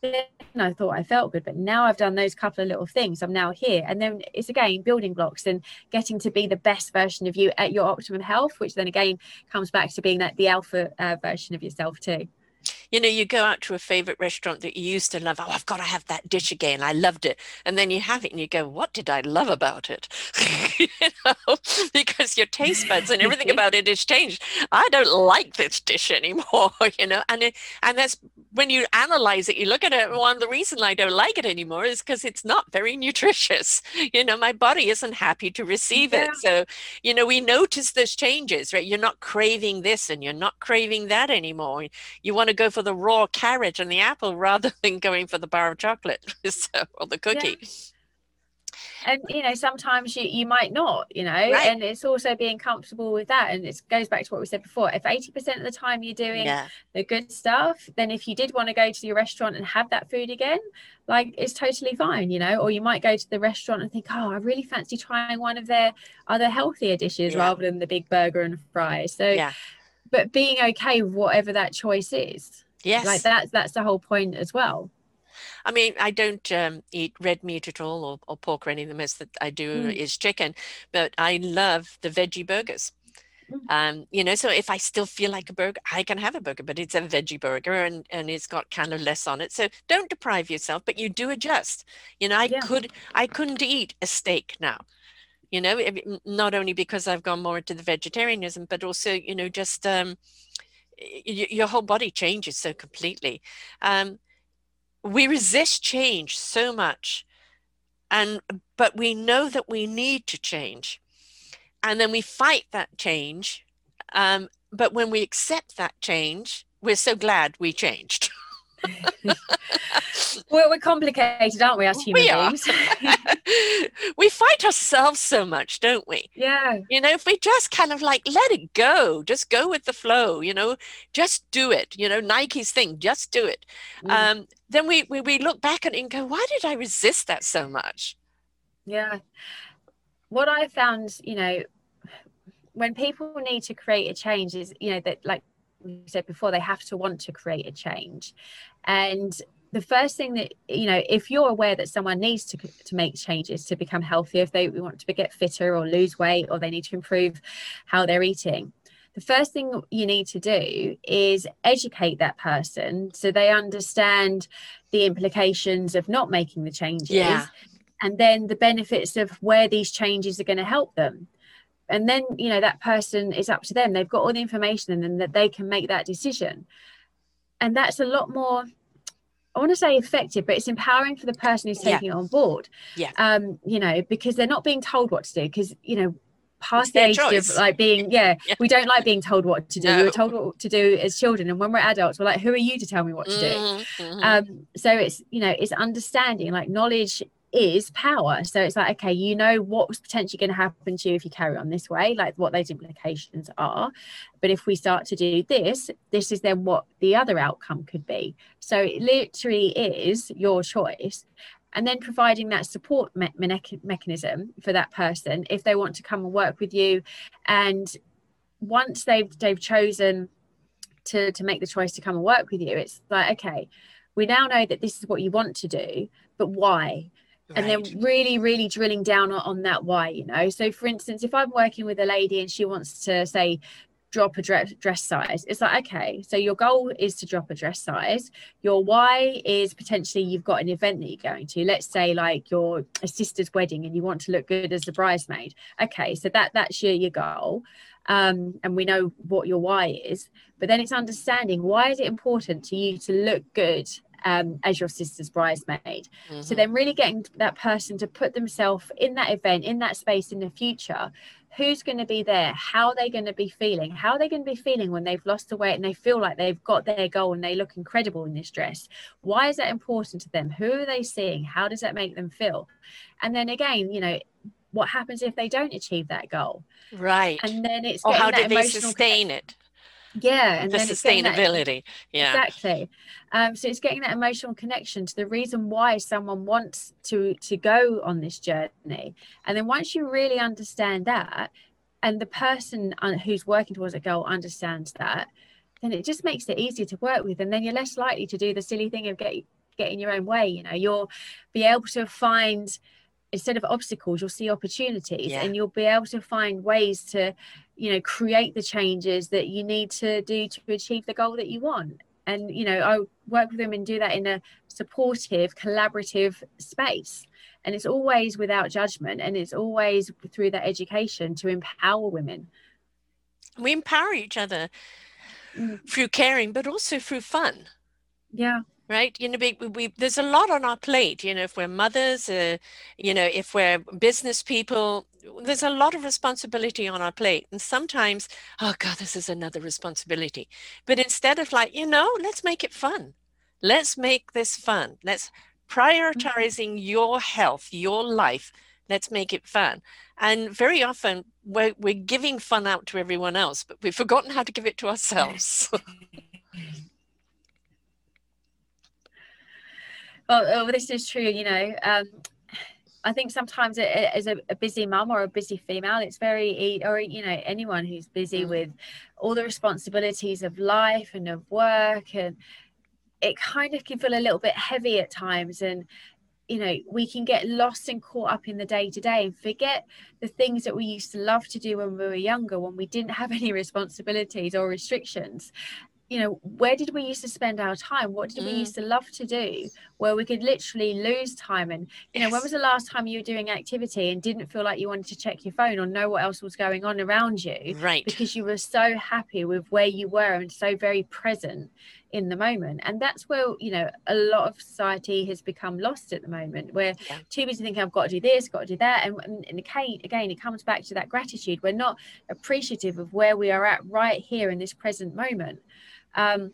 then I thought I felt good, but now I've done those couple of little things. I'm now here. And then it's again building blocks and getting to be the best version of you at your optimum health, which then again comes back to being that the alpha uh, version of yourself too you know, you go out to a favorite restaurant that you used to love. Oh, I've got to have that dish again. I loved it. And then you have it and you go, what did I love about it? you know, because your taste buds and everything about it has changed. I don't like this dish anymore, you know, and it, and that's when you analyze it, you look at it. One of the reasons I don't like it anymore is because it's not very nutritious. You know, my body isn't happy to receive yeah. it. So, you know, we notice those changes, right? You're not craving this and you're not craving that anymore. You want to go for the raw carrot and the apple rather than going for the bar of chocolate so, or the cookie. Yeah and you know sometimes you, you might not you know right. and it's also being comfortable with that and it goes back to what we said before if 80% of the time you're doing yeah. the good stuff then if you did want to go to your restaurant and have that food again like it's totally fine you know or you might go to the restaurant and think oh i really fancy trying one of their other healthier dishes yeah. rather than the big burger and fries so yeah but being okay with whatever that choice is yes like that's that's the whole point as well I mean, I don't um, eat red meat at all or, or pork or anything. The most that I do mm. is chicken, but I love the veggie burgers. Mm. Um, you know, so if I still feel like a burger, I can have a burger, but it's a veggie burger and, and it's got kind of less on it. So don't deprive yourself, but you do adjust. You know, I yeah. could I couldn't eat a steak now. You know, not only because I've gone more into the vegetarianism, but also, you know, just um, your whole body changes so completely. Um, we resist change so much and but we know that we need to change. And then we fight that change um, but when we accept that change we're so glad we changed well, we're complicated, aren't we, as human we beings? we fight ourselves so much, don't we? Yeah. You know, if we just kind of like let it go, just go with the flow, you know, just do it. You know, Nike's thing, just do it. Mm. Um, then we, we we look back at it and go, why did I resist that so much? Yeah. What I found, you know, when people need to create a change is, you know, that like we said before, they have to want to create a change. And the first thing that you know if you're aware that someone needs to to make changes to become healthier if they want to get fitter or lose weight or they need to improve how they're eating the first thing you need to do is educate that person so they understand the implications of not making the changes yeah. and then the benefits of where these changes are going to help them. And then you know that person is up to them. They've got all the information and then that they can make that decision and that's a lot more I want to say effective, but it's empowering for the person who's taking yeah. it on board. Yeah. Um, you know, because they're not being told what to do. Because you know, past the age choice. of like being, yeah, yeah, we don't like being told what to do. No. We were told what to do as children, and when we're adults, we're like, who are you to tell me what to do? Mm-hmm. Um, so it's you know, it's understanding. Like knowledge is power. So it's like, okay, you know what's potentially going to happen to you if you carry on this way, like what those implications are. But if we start to do this, this is then what the other outcome could be. So it literally is your choice. And then providing that support me- me- mechanism for that person if they want to come and work with you. And once they've they've chosen to to make the choice to come and work with you, it's like, okay, we now know that this is what you want to do, but why? And then really really drilling down on, that why you know? So for instance if i'm working with a lady and she wants to say drop a dress, dress size it's like okay so your goal is to drop a dress size. Your why is potentially you've got an event that you're going to. Let's say like your a sister's wedding and you want to look good as the bridesmaid. Okay so that that's your, your goal um, and we know what your why is. But then it's understanding why is it important to you to look good um, as your sister's bridesmaid. Mm-hmm. So then really getting that person to put themselves in that event, in that space in the future. Who's going to be there? How are they going to be feeling? How are they going to be feeling when they've lost the weight and they feel like they've got their goal and they look incredible in this dress? Why is that important to them? Who are they seeing? How does that make them feel? And then again, you know, what happens if they don't achieve that goal? Right. And then it's or how do they sustain it? Yeah and the sustainability yeah. Exactly. Um, so it's getting that emotional connection to the reason why someone wants to to go on this journey. And then once you really understand that and the person who's working towards a goal understands that then it just makes it easier to work with and then you're less likely to do the silly thing of get, getting your own way you know. You'll be able to find instead of obstacles you'll see opportunities yeah. and you'll be able to find ways to you know create the changes that you need to do to achieve the goal that you want. And you know i work with them and do that in a supportive collaborative space. And it's always without judgment and it's always through that education to empower women. We empower each other mm. through caring but also through fun. Yeah right? You know we, we, there's a lot on our plate you know if we're mothers uh, you know if we're business people there's a lot of responsibility on our plate. And sometimes oh god this is another responsibility. But instead of like you know let's make it fun. Let's make this fun. Let's mm-hmm. prioritizing your health your life. Let's make it fun. And very often we're, we're giving fun out to everyone else but we've forgotten how to give it to ourselves well, oh, this is true you know um, I think sometimes it, it, as a, a, busy mum or a busy female, it's very, or you know, anyone who's busy mm. with all the responsibilities of life and of work, and it kind of can feel a little bit heavy at times. And you know, we can get lost and caught up in the day to day and forget the things that we used to love to do when we were younger, when we didn't have any responsibilities or restrictions you know where did we used to spend our time what did mm. we used to love to do where we could literally lose time and you yes. know when was the last time you were doing activity and didn't feel like you wanted to check your phone or know what else was going on around you right because you were so happy with where you were and so very present in the moment. And that's where you know a lot of society has become lost at the moment where yeah. too busy thinking i've got to do this got to do that. And, and, and again, again it comes back to that gratitude. We're not appreciative of where we are at right here in this present moment. Um,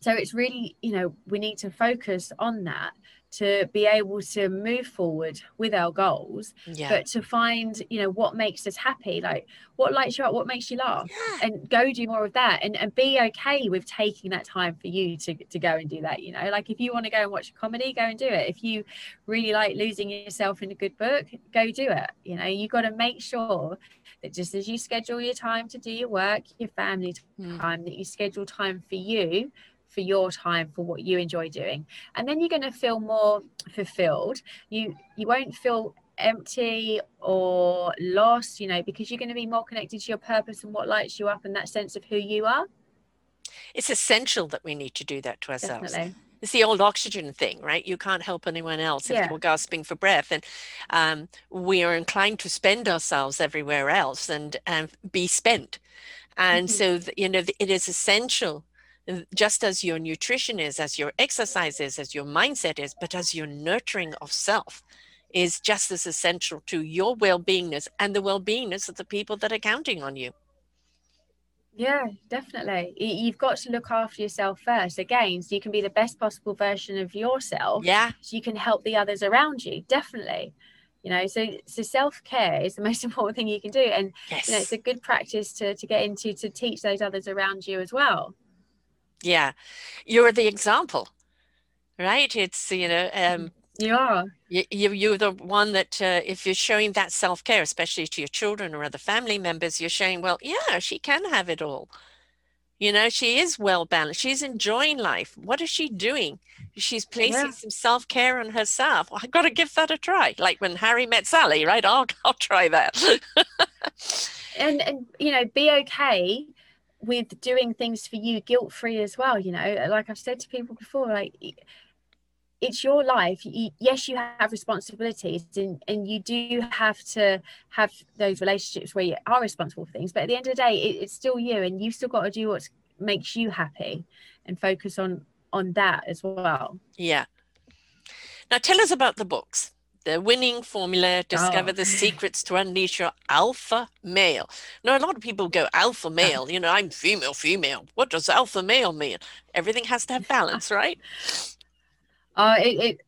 so it's really, you know, we need to focus on that to be able to move forward with our goals yeah. but to find you know what makes us happy like what lights you up what makes you laugh yeah. and go do more of that and, and be okay with taking that time for you to, to go and do that you know like if you want to go and watch a comedy go and do it if you really like losing yourself in a good book go do it you know you got to make sure that just as you schedule your time to do your work your family hmm. time mm. that you schedule time for you for your time for what you enjoy doing. And then you're going to feel more fulfilled. You you won't feel empty or lost you know because you're going to be more connected to your purpose and what lights you up and that sense of who you are. It's essential that we need to do that to ourselves. Definitely. it's the old oxygen thing right? You can't help anyone else if yeah. you're gasping for breath. And um, we are inclined to spend ourselves everywhere else and and be spent. And mm-hmm. so you know it is essential Uh, just as your nutrition is, as your exercise is, as your mindset is, but as your nurturing of self is just as essential to your well beingness and the well beingness of the people that are counting on you. Yeah, definitely. You've got to look after yourself first. Again, so you can be the best possible version of yourself. Yeah. So you can help the others around you. Definitely. You know, so so self-care is the most important thing you can do. And yes. you know, it's a good practice to to get into to teach those others around you as well. Yeah. You're the example. Right? It's you know, um you are. You, you're the one that, uh, if you're showing that self care, especially to your children or other family members, you're showing, well, yeah, she can have it all. You know, she is well balanced. She's enjoying life. What is she doing? She's placing yeah. some self care on herself. Well, I got to give that a try. Like when Harry met Sally, right? I'll I'll try that. and and you know, be okay with doing things for you guilt free as well. You know, like I've said to people before, like it's your life. You, yes you have responsibilities and, and you do have to have those relationships where you are responsible for things but at the end of the day it, it's still you and you've still got to do what makes you happy and focus on on that as well. Yeah. Now tell us about the books the winning formula discover oh. the secrets to unleash your alpha male now a lot of people go alpha male you know i'm female female what does alpha male mean everything has to have balance right uh, it, it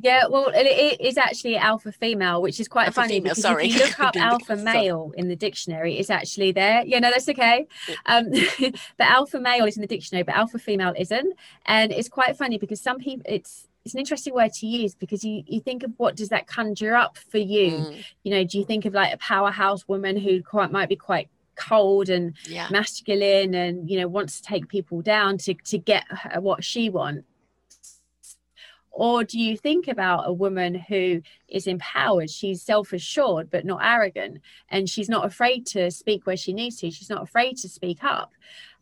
yeah, well, it, it is actually alpha female, which is quite alpha funny female, because sorry. if you look up alpha male in the dictionary, it's actually there. Yeah, no, that's okay. Um, but alpha male is in the dictionary, but alpha female isn't, and it's quite funny because some people it's it's an interesting word to use because you you think of what does that conjure up for you? Mm. You know, do you think of like a powerhouse woman who quite might be quite cold and yeah. masculine and you know wants to take people down to to get what she wants or do you think about a woman who is empowered? She's self assured, but not arrogant. And she's not afraid to speak where she needs to. She's not afraid to speak up.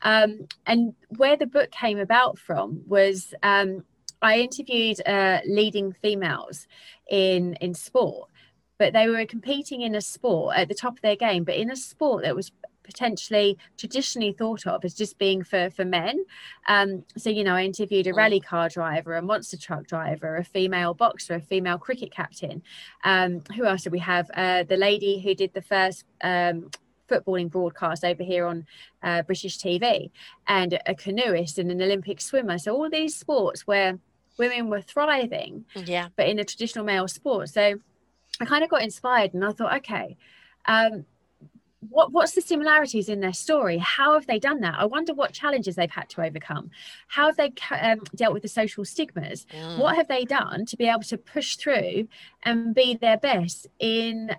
Um, and where the book came about from was um, I interviewed uh, leading females in, in sport but they were competing in a sport at the top of their game, but in a sport that was potentially traditionally thought of as just being for for men. Um, so you know, I interviewed a mm. rally car driver, a monster truck driver, a female boxer, a female cricket captain. Um, who else did we have? Uh, the lady who did the first. Um, footballing broadcast over here on uh, British TV, and a canoeist and an Olympic swimmer. So all these sports where women were thriving, yeah, but in a traditional male sport. So I kind of got inspired, and I thought, okay, um, what what's the similarities in their story how have they done that i wonder what challenges they've had to overcome how have they um, dealt with the social stigmas mm. what have they done to be able to push through and be their best in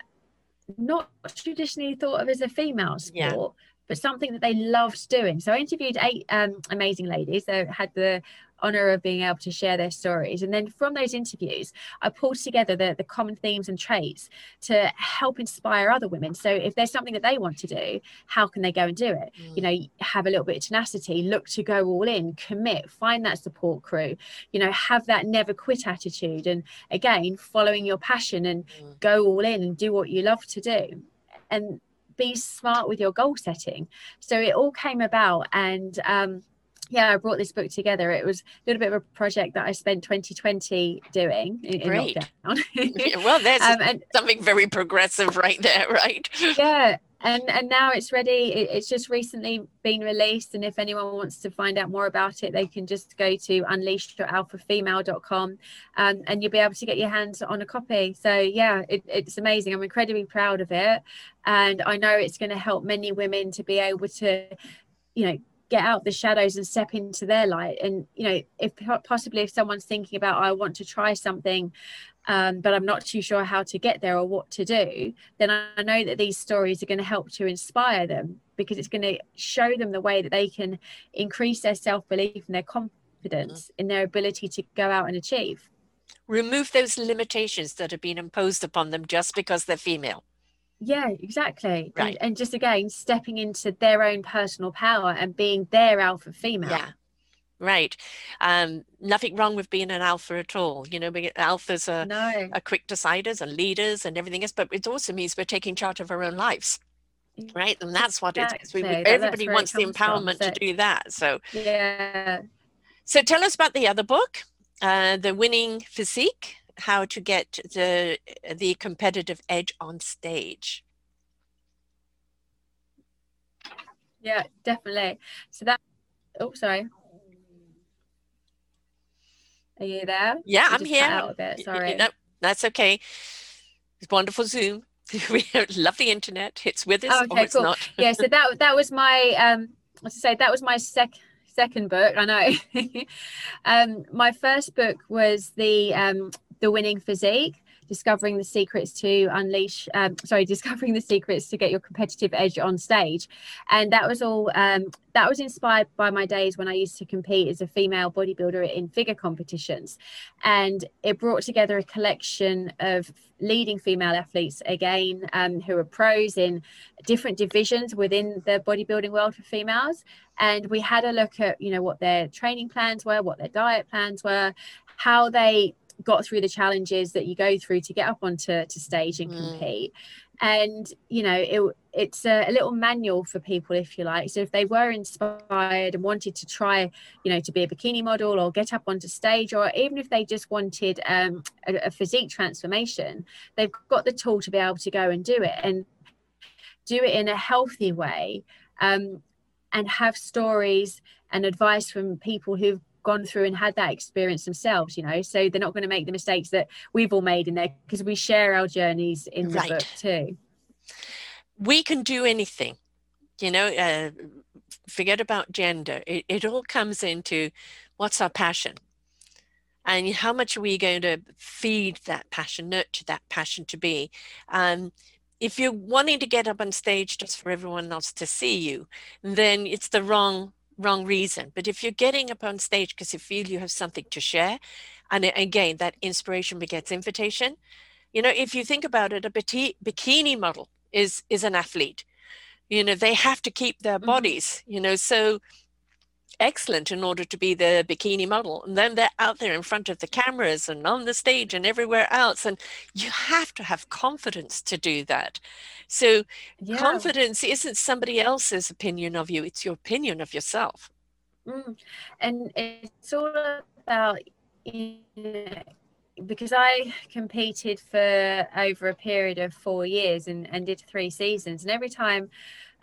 not traditionally thought of as a female sport yeah. But something that they loved doing so i interviewed eight um, amazing ladies that had the honor of being able to share their stories. And then from those interviews, I pulled together the, the common themes and traits to help inspire other women. So if there's something that they want to do, how can they go and do it? Mm. You know, have a little bit of tenacity, look to go all in, commit, find that support crew, you know, have that never quit attitude. And again, following your passion and mm. go all in and do what you love to do. And be smart with your goal setting. So it all came about and um yeah, I brought this book together. It was a little bit of a project that I spent 2020 doing in, Great. In well, there's um, and, something very progressive right there, right? Yeah. And and now it's ready. It, it's just recently been released. And if anyone wants to find out more about it, they can just go to unleashedyouralphafemale.com um, and you'll be able to get your hands on a copy. So yeah, it, it's amazing. I'm incredibly proud of it. And I know it's going to help many women to be able to, you know, get out the shadows and step into their light. And you know if possibly if someone's thinking about i want to try something um, but i'm not too sure how to get there or what to do then i know that these stories are going to help to inspire them because it's going to show them the way that they can increase their self-belief and their confidence mm-hmm. in their ability to go out and achieve. Remove those limitations that have been imposed upon them just because they're female yeah exactly right. and, and, just again stepping into their own personal power and being their alpha female yeah right um nothing wrong with being an alpha at all you know alphas are, no. are quick deciders and leaders and everything else but it also means we're taking charge of our own lives right and that's what exactly. it is we, everybody wants the empowerment from, so, to do that so yeah so tell us about the other book uh the winning physique how to get the the competitive edge on stage Yeah, definitely. So that. Oh, sorry. Are you there? Yeah, You I'm here. out a bit. Sorry. No, that's okay. It's wonderful Zoom. we have love the internet. It's with us Oh, or okay, it's cool. not. yeah so that that was my um as I say that was my second second book I know um my first book was the um the winning physique discovering the secrets to unleash um sorry discovering the secrets to get your competitive edge on stage. And that was all um that was inspired by my days when I used to compete as a female bodybuilder in figure competitions. And it brought together a collection of leading female athletes again um, who are pros in different divisions within the bodybuilding world for females. And we had a look at you know what their training plans were what their diet plans were how they got through the challenges that you go through to get up onto to stage and Mm. compete and you know it, it's a, a little manual for people if you like so if they were inspired and wanted to try you know to be a bikini model or get up onto stage or even if they just wanted um, a, a physique transformation they've got the tool to be able to go and do it and do it in a healthy way um, and have stories and advice from people who've gone through and had that experience themselves you know? So they're not going to make the mistakes that we've all made in there because we share our journeys in the Right. book too. We can do anything you know uh, forget about gender. It, it all comes into what's our passion? And how much are we going to feed that passion nurture that passion to be? Um, if you're wanting to get up on stage just for everyone else to see you then it's the wrong wrong reason but if you're getting up on stage because you feel you have something to share and again that inspiration begets invitation you know if you think about it a bikini bikini model is is an athlete you know they have to keep their Mhm. bodies you know so excellent in order to be the bikini model and then they're out there in front of the cameras and on the stage and everywhere else and you have to have confidence to do that so yeah confidence isn't somebody else's opinion of you it's your opinion of yourself Mm. And it's all about, you know, because I competed for over a period of four years and, and did three seasons. And every time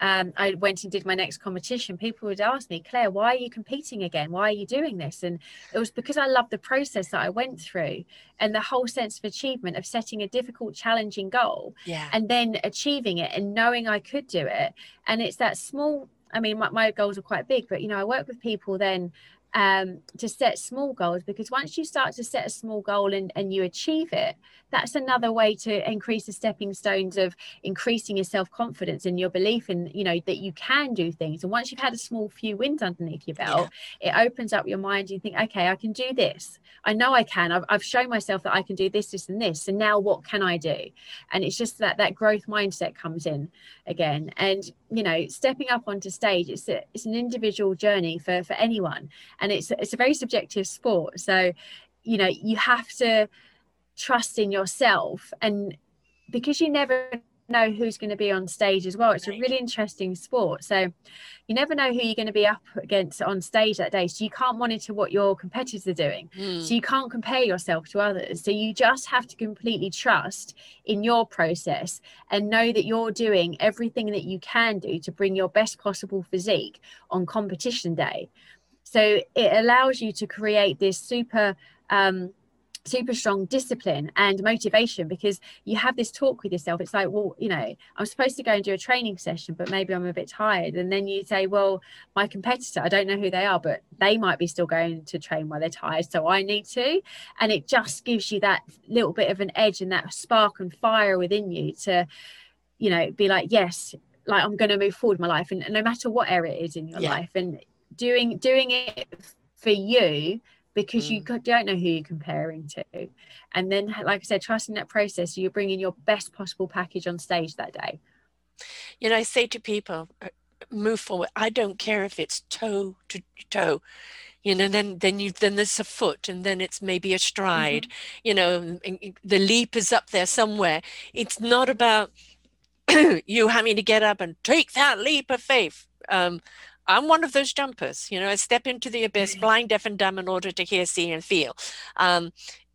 um, I went and did my next competition, people would ask me, Claire, why are you competing again? Why are you doing this? And it was because I loved the process that I went through and the whole sense of achievement of setting a difficult, challenging goal yeah and then achieving it and knowing I could do it. And it's that small, I mean, my, my goals are quite big, but you know, I work with people then um, to set small goals because once you start to set a small goal and, and you achieve it, that's another way to increase the stepping stones of increasing your self-confidence and your belief in, you know, that you can do things. And once you've had a small few wins underneath your belt, it opens up your mind. You think, okay, I can do this. I know I can. I've, I've shown myself that I can do this, this, and this. And now what can I do? And it's just that that growth mindset comes in again. And you know, stepping up onto stage, it's a, it's an individual journey for for anyone, and it's it's a very subjective sport. So, you know, you have to trust in yourself, and because you never know who's going to be on stage as well. It's a really interesting sport. So you never know who you're going to be up against on stage that day. So you can't monitor what your competitors are doing. Mm. So you can't compare yourself to others. So you just have to completely trust in your process and know that you're doing everything that you can do to bring your best possible physique on competition day. So it allows you to create this super um super strong discipline and motivation because you have this talk with yourself. It's like well you know i'm supposed to go and do a training session but maybe i'm a bit tired. And then you say well my competitor i don't know who they are but they might be still going to train while they're tired so i need to. And it just gives you that little bit of an edge and that spark and fire within you to you know be like yes like i'm going to move forward in my life. And, and no matter what area it is in your Yeah. life and doing doing it for you because you Mm. co- don't know who you're comparing to and then like i said trusting that process so you're bringing your best possible package on stage that day You know, I say to people, uh, move forward. I don't care if it's toe to toe. You know, then then you then there's a foot, and then it's maybe a stride. You know, the leap is up there somewhere. It's not about you having to get up and take that leap of faith. Um, I'm one of those jumpers. You know, I step into the abyss, blind, deaf, and dumb, in order to hear, see, and feel. Um,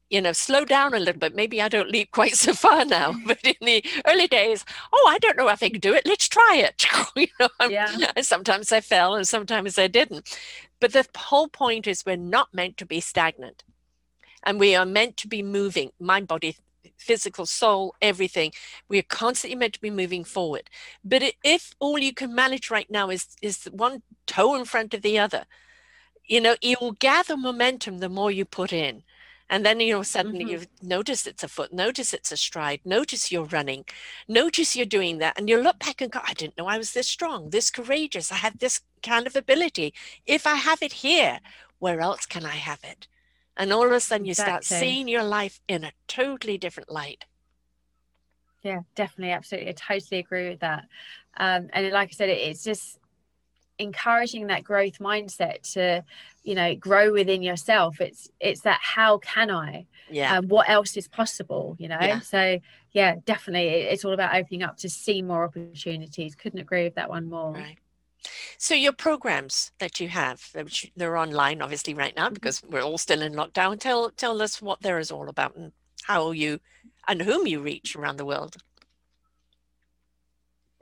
you know, slow down a little bit. Maybe I don't leap quite so far now, but in the early days, oh, I don't know if I can do it. Let's try it. you know, yeah. sometimes I fell and sometimes I didn't. But the whole point is we're not meant to be stagnant and we are meant to be moving mind, body, physical, soul, everything. We are constantly meant to be moving forward. But if all you can manage right now is, is one toe in front of the other, you know, you will gather momentum the more you put in. And then, you know, suddenly mm-hmm. you notice it's a foot, notice it's a stride, notice you're running, notice you're doing that. And you look back and go, I didn't know I was this strong, this courageous. I had this kind of ability. If I have it here, where else can I have it? And all of a sudden you exactly. start seeing your life in a totally different light. Yeah, definitely. Absolutely. I totally agree with that. Um, and like I said, it, it's just encouraging that growth mindset to you know grow within yourself it's it's that how can i yeah um, what else is possible you know yeah. so yeah definitely it's all about opening up to see more opportunities couldn't agree with that one more right so your programs that you have which they're online obviously right now mm-hmm. because we're all still in lockdown. Tell tell us what there is all about and how you and whom you reach around the world.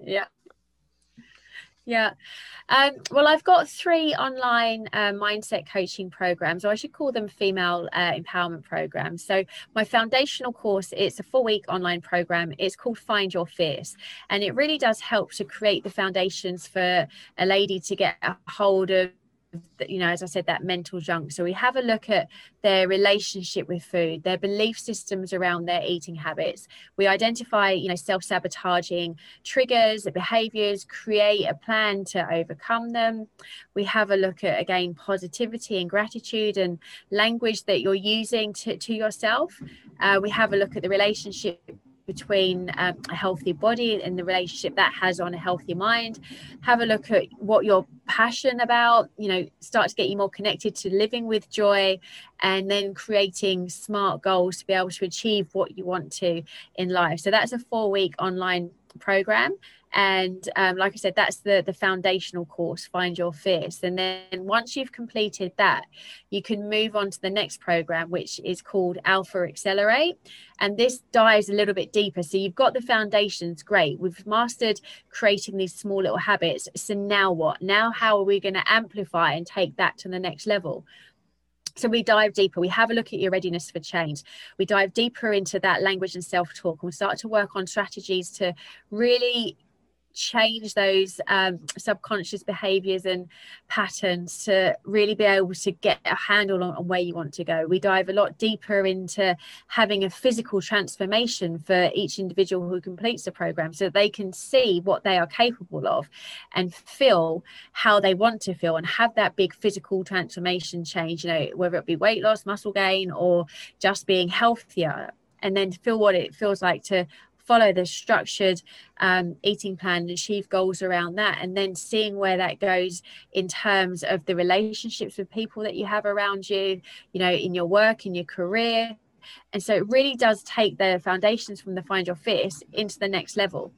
Yeah yeah. Um, well, I've got three online uh, mindset coaching programs, or I should call them female uh, empowerment programs. So, my foundational course, it's a four week online program. It's called Find Your Fierce, and it really does help to create the foundations for a lady to get a hold of you know as i said that mental junk. So we have a look at their relationship with food their belief systems around their eating habits. We identify you know self-sabotaging triggers behaviors create a plan to overcome them. We have a look at again positivity and gratitude and language that you're using to, to yourself. Uh, we have a look at the relationship between um, a healthy body and the relationship that has on a healthy mind. Have a look at what you're passionate about you know start to get you more connected to living with joy and then creating smart goals to be able to achieve what you want to in life. So that's a four week online program and um, like i said that's the the foundational course find your fierce. And then once you've completed that you can move on to the next program which is called alpha accelerate. And this dives a little bit deeper. So you've got the foundations. Great. We've mastered creating these small little habits. So now what? Now how are we going to amplify and take that to the next level? So we dive deeper. We have a look at your readiness for change. We dive deeper into that language and self talk, and we start to work on strategies to really change those um, subconscious behaviors and patterns to really be able to get a handle on, on, where you want to go. We dive a lot deeper into having a physical transformation for each individual who completes the program so they can see what they are capable of and feel how they want to feel and have that big physical transformation change, you know, whether it be weight loss, muscle gain, or just being healthier and then feel what it feels like to follow the structured um, eating plan and achieve goals around that and then seeing where that goes in terms of the relationships with people that you have around you you know in your work in your career. And so it really does take the foundations from the find your fierce into the next level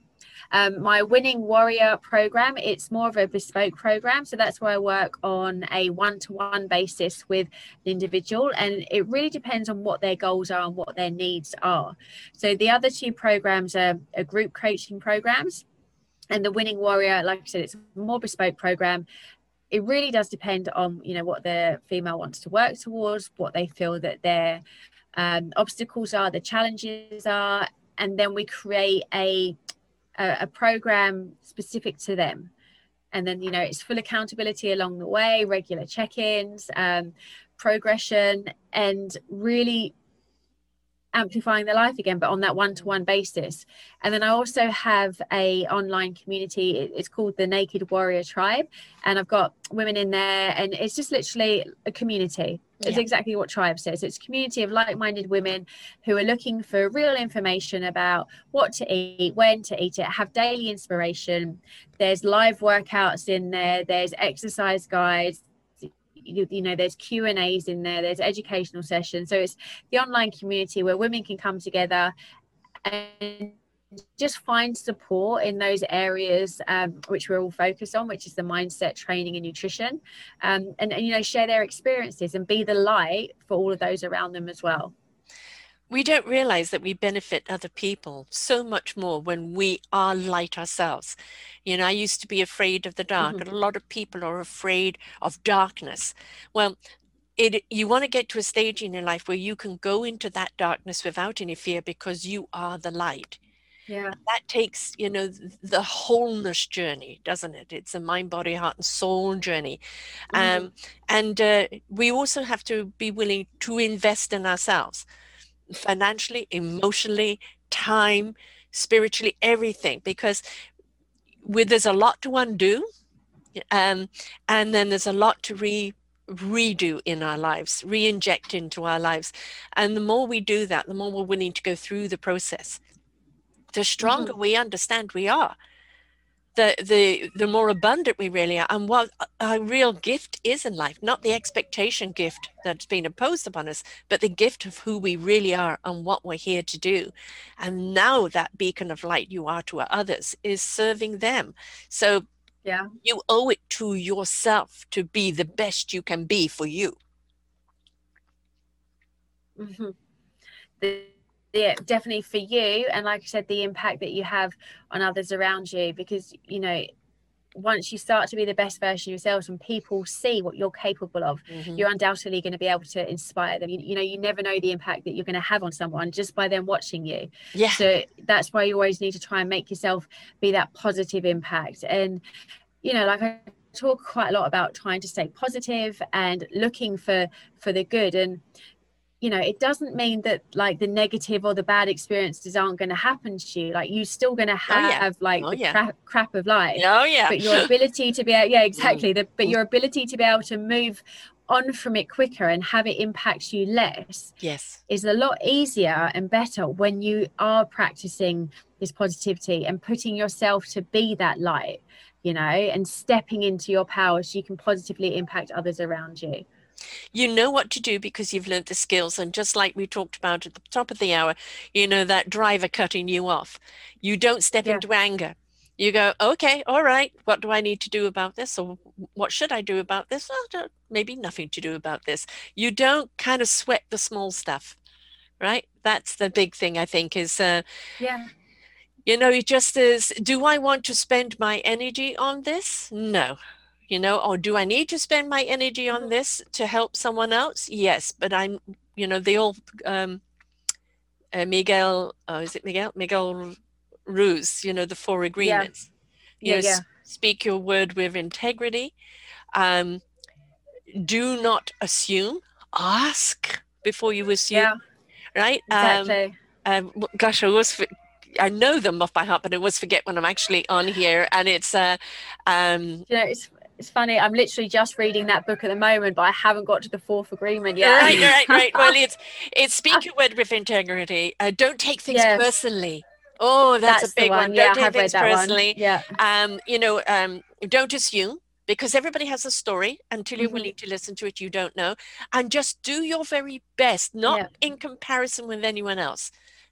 um, my Winning Warrior program, it's more of a bespoke program. So that's where I work on a one to one basis with an individual. And it really depends on what their goals are and what their needs are. So the other two programs are, are group coaching programs. And the Winning Warrior, like I said, it's a more bespoke program it really does depend on you know what the female wants to work towards what they feel that their um, obstacles are the challenges are and then we create a a, a program specific to them. And then you know it's full accountability along the way regular check-ins um, progression and really amplifying their life again but on that one-to-one basis. And then i also have a online community. It's called the naked warrior tribe and i've got women in there and it's just literally a community it's yeah. exactly what tribe says. It's a community of like-minded women who are looking for real information about what to eat when to eat it have daily inspiration. There's live workouts in there. There's exercise guides. You, you know there's q and a's in there. There's educational sessions. So it's the online community where women can come together and just find support in those areas um, which we're all focused on which is the mindset training and nutrition um, and, and you know share their experiences and be the light for all of those around them as well we don't realize that we benefit other people so much more when we are light ourselves. You know, I used to be afraid of the dark, mm-hmm. and a lot of people are afraid of darkness. Well, it you want to get to a stage in your life where you can go into that darkness without any fear because you are the light yeah that takes you know the wholeness journey doesn't it it's a mind body heart and soul journey mm-hmm. um, and uh, we also have to be willing to invest in ourselves financially emotionally time spiritually everything because with there's a lot to undo um, and then there's a lot to re redo in our lives, re inject into our lives. And the more we do that, the more we're willing to go through the process, the stronger mm-hmm. we understand we are. The, the the more abundant we really are and what our real gift is in life not the expectation gift that's been imposed upon us but the gift of who we really are and what we're here to do and now that beacon of light you are to others is serving them so yeah. You owe it to yourself to be the best you can be for you. Mm-hmm. The, yeah, definitely for you. And like I said, the impact that you have on others around you, because, you know, once you start to be the best version of yourself and people see what you're capable of mm-hmm. you're undoubtedly going to be able to inspire them you, you, know you never know the impact that you're going to have on someone just by them watching you yeah so that's why you always need to try and make yourself be that positive impact and you know like i talk quite a lot about trying to stay positive and looking for for the good and you know it doesn't mean that like the negative or the bad experiences aren't going to happen to you. Like you're still going to have oh, yeah. like oh, the yeah. crap, crap of life. Oh yeah. But your ability to be yeah exactly. Mm. The, but your ability to be able to move on from it quicker and have it impact you less yes. is a lot easier and better when you are practicing this positivity and putting yourself to be that light you know and stepping into your power so you can positively impact others around you you know what to do because you've learned the skills and just like we talked about at the top of the hour you know that driver cutting you off. You don't step yeah. into anger. You go okay all right what do i need to do about this? Or what should i do about this? Well, maybe nothing to do about this. You don't kind of sweat the small stuff right? That's the big thing i think is uh, yeah. you know it just is do i want to spend my energy on this? No you know or do i need to spend my energy on this to help someone else yes but i'm you know the old um uh, miguel oh, is it miguel miguel ruiz you know the four agreements yeah. you yeah, know, yeah. speak your word with integrity um do not assume ask before you assume yeah. right exactly. um, um gosh i was I know them off by heart, but I always forget when I'm actually on here. And it's uh, um, you know, it's it's funny. I'm literally just reading that book at the moment, but I haven't got to the fourth agreement yet. Right, right, right. Well, it's it's speak your word with integrity. Uh, don't take things yes. personally. Oh, that's, that's a big one. one. Yeah, don't take things personally. One. Yeah. Um, you know, um, don't assume because everybody has a story until you're mm-hmm. willing to listen to it you don't know and just do your very best not yeah. in comparison with anyone else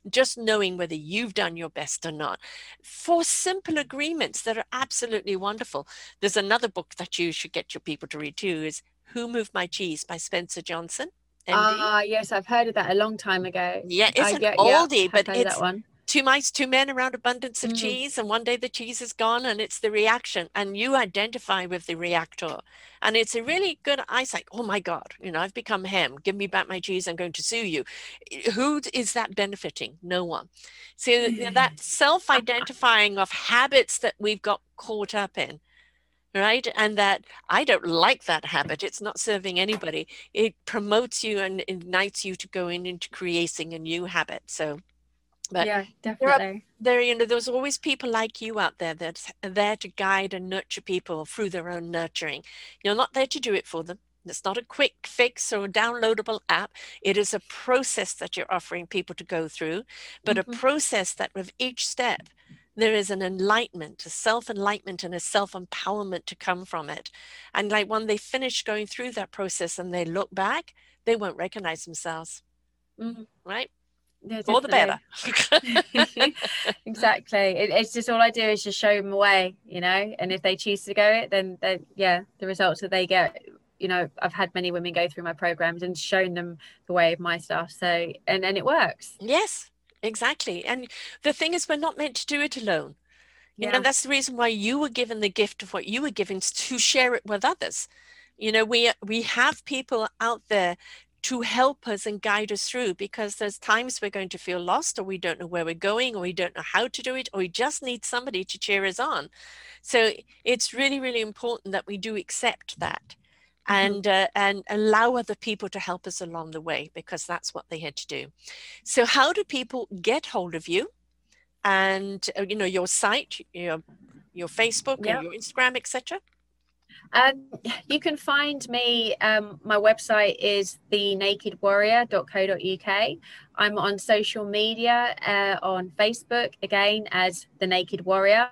just knowing whether you've done your best or not four simple agreements that are absolutely wonderful. There's another book that you should get your people to read too is Who Moved My Cheese by Spencer Johnson. Ah, uh, yes, I've heard of that a long time ago. Yeah, it's an oldie, yeah, but it's that one two mice, two men around abundance of mm-hmm. cheese, and one day the cheese is gone, and it's the reaction, and you identify with the reactor, and it's a really good eyesight. Oh my God, you know, I've become him. Give me back my cheese. I'm going to sue you. Who is that benefiting? No one. So mm-hmm. that self-identifying of habits that we've got caught up in right and that i don't like that habit it's not serving anybody it promotes you and ignites you to go in into creating a new habit so but yeah, definitely. There, are, there, you know, there's always people like you out there that's there to guide and nurture people through their own nurturing. You're not there to do it for them. It's not a quick fix or a downloadable app. It is a process that you're offering people to go through, but mm-hmm. a process that with each step, there is an enlightenment, a self enlightenment, and a self empowerment to come from it. And like when they finish going through that process and they look back, they won't recognize themselves. Mm-hmm. Right? Yeah, all the better. exactly. It, it's just all I do is just show them the way, you know. And if they choose to go it, then then yeah, the results that they get, you know I've had many women go through my programs and shown them the way of my stuff. So and and it works. Yes, exactly. And the thing is, we're not meant to do it alone. You yeah. know, that's the reason why you were given the gift of what you were given to share it with others. You know, we we have people out there to help us and guide us through because there's times we're going to feel lost or we don't know where we're going or we don't know how to do it or we just need somebody to cheer us on. So it's really, really important that we do accept that mm-hmm. and uh, and allow other people to help us along the way because that's what they had to do. So how do people get hold of you and uh, you know your site, your your Facebook and your Instagram, etc.? Um, you can find me. Um, my website is thenakedwarrior.co.uk. I'm on social media uh, on Facebook again as the Naked Warrior.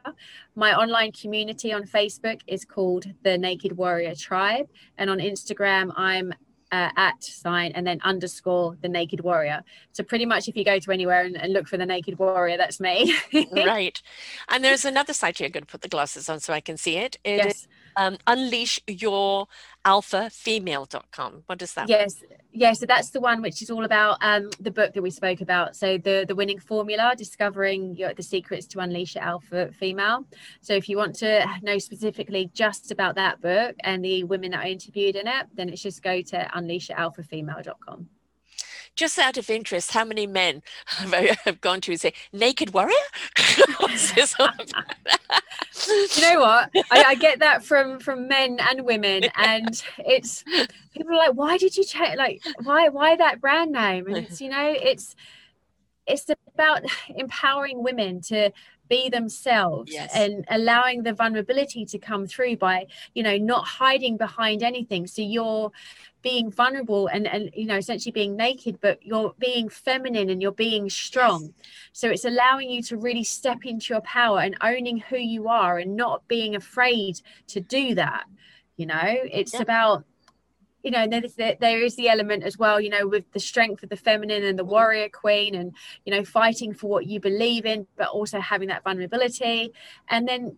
My online community on Facebook is called the Naked Warrior Tribe, and on Instagram I'm uh, at sign and then underscore the naked warrior so pretty much if you go to anywhere and, and look for the naked warrior that's me right and there's another site here i'm going to put the glasses on so i can see it It yes. is um, unleash your alpha female.com what does that yes. Mean? yeah so that's the one which is all about um, the book that we spoke about. So the the winning formula discovering your, the secrets to unleash your alpha female. So if you want to know specifically just about that book and the women that i interviewed in it then it's just go to unleashyouralphafemale.com just out of interest, how many men have, I, have gone to and say, naked warrior? you know what? I, I, get that from from men and women, and it's people are like, why did you check? Like, why why that brand name? And it's you know, it's it's about empowering women to be themselves yes. and allowing the vulnerability to come through by you know not hiding behind anything so you're being vulnerable and and you know essentially being naked but you're being feminine and you're being strong. So it's allowing you to really step into your power and owning who you are and not being afraid to do that you know? It's yeah. about you know there, there is the element as well you know with the strength of the feminine and the warrior queen and you know fighting for what you believe in but also having that vulnerability. And then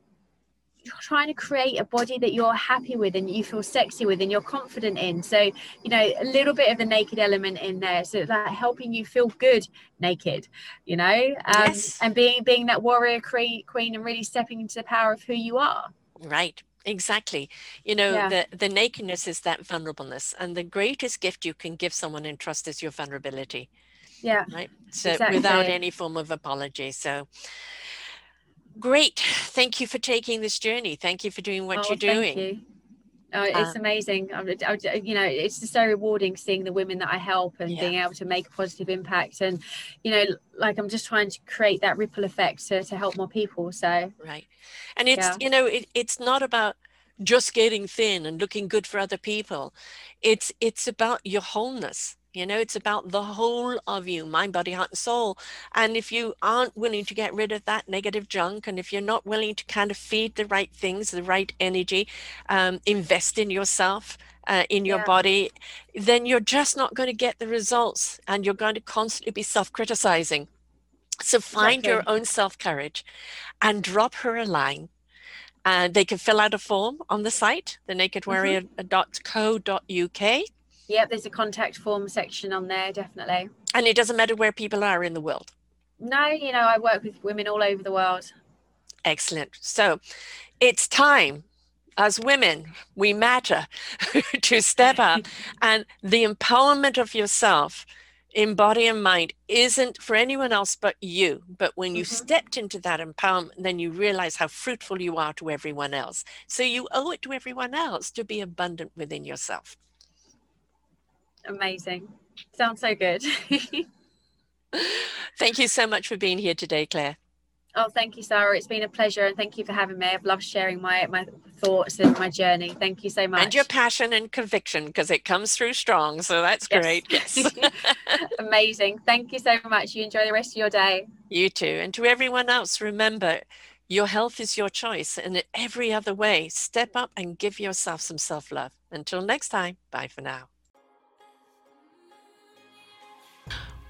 trying to create a body that you're happy with and you feel sexy with and you're confident in so you know a little bit of the naked element in there so like helping you feel good naked you know um, yes. and being being that warrior queen and really stepping into the power of who you are right Exactly. You know, yeah. the, the nakedness is that vulnerableness. And the greatest gift you can give someone in trust is your vulnerability. Yeah. Right. So exactly. without any form of apology. So great. Thank you for taking this journey. Thank you for doing what oh, you're doing. You. Oh, it's uh, amazing. I, I, you know, it's just so rewarding seeing the women that I help and yeah. being able to make a positive impact. And, you know, like I'm just trying to create that ripple effect to, to help more people. So, right. And it's, yeah. you know, it, it's not about just getting thin and looking good for other people. It's, it's about your wholeness you know, it's about the whole of you, mind, body, heart, and soul. And if you aren't willing to get rid of that negative junk, and if you're not willing to kind of feed the right things, the right energy, um, invest in yourself, uh, in your yeah. body, then you're just not going to get the results and you're going to constantly be self criticizing. So find exactly. your own self courage and drop her a line. And uh, they can fill out a form on the site, thenakedwarrior.co.uk. Mm-hmm Yep, there's a contact form section on there, definitely. And it doesn't matter where people are in the world. No, you know, I work with women all over the world. Excellent. So it's time as women, we matter to step up. and the empowerment of yourself in body and mind isn't for anyone else but you. But when you mm-hmm. stepped into that empowerment, then you realize how fruitful you are to everyone else. So you owe it to everyone else to be abundant within yourself. Amazing. Sounds so good. thank you so much for being here today, Claire. Oh, thank you, Sarah. It's been a pleasure, and thank you for having me. I've loved sharing my my thoughts and my journey. Thank you so much. And your passion and conviction, because it comes through strong. So that's yes. great. Yes. Amazing. Thank you so much. You enjoy the rest of your day. You too. And to everyone else, remember, your health is your choice, and in every other way, step up and give yourself some self love. Until next time, bye for now.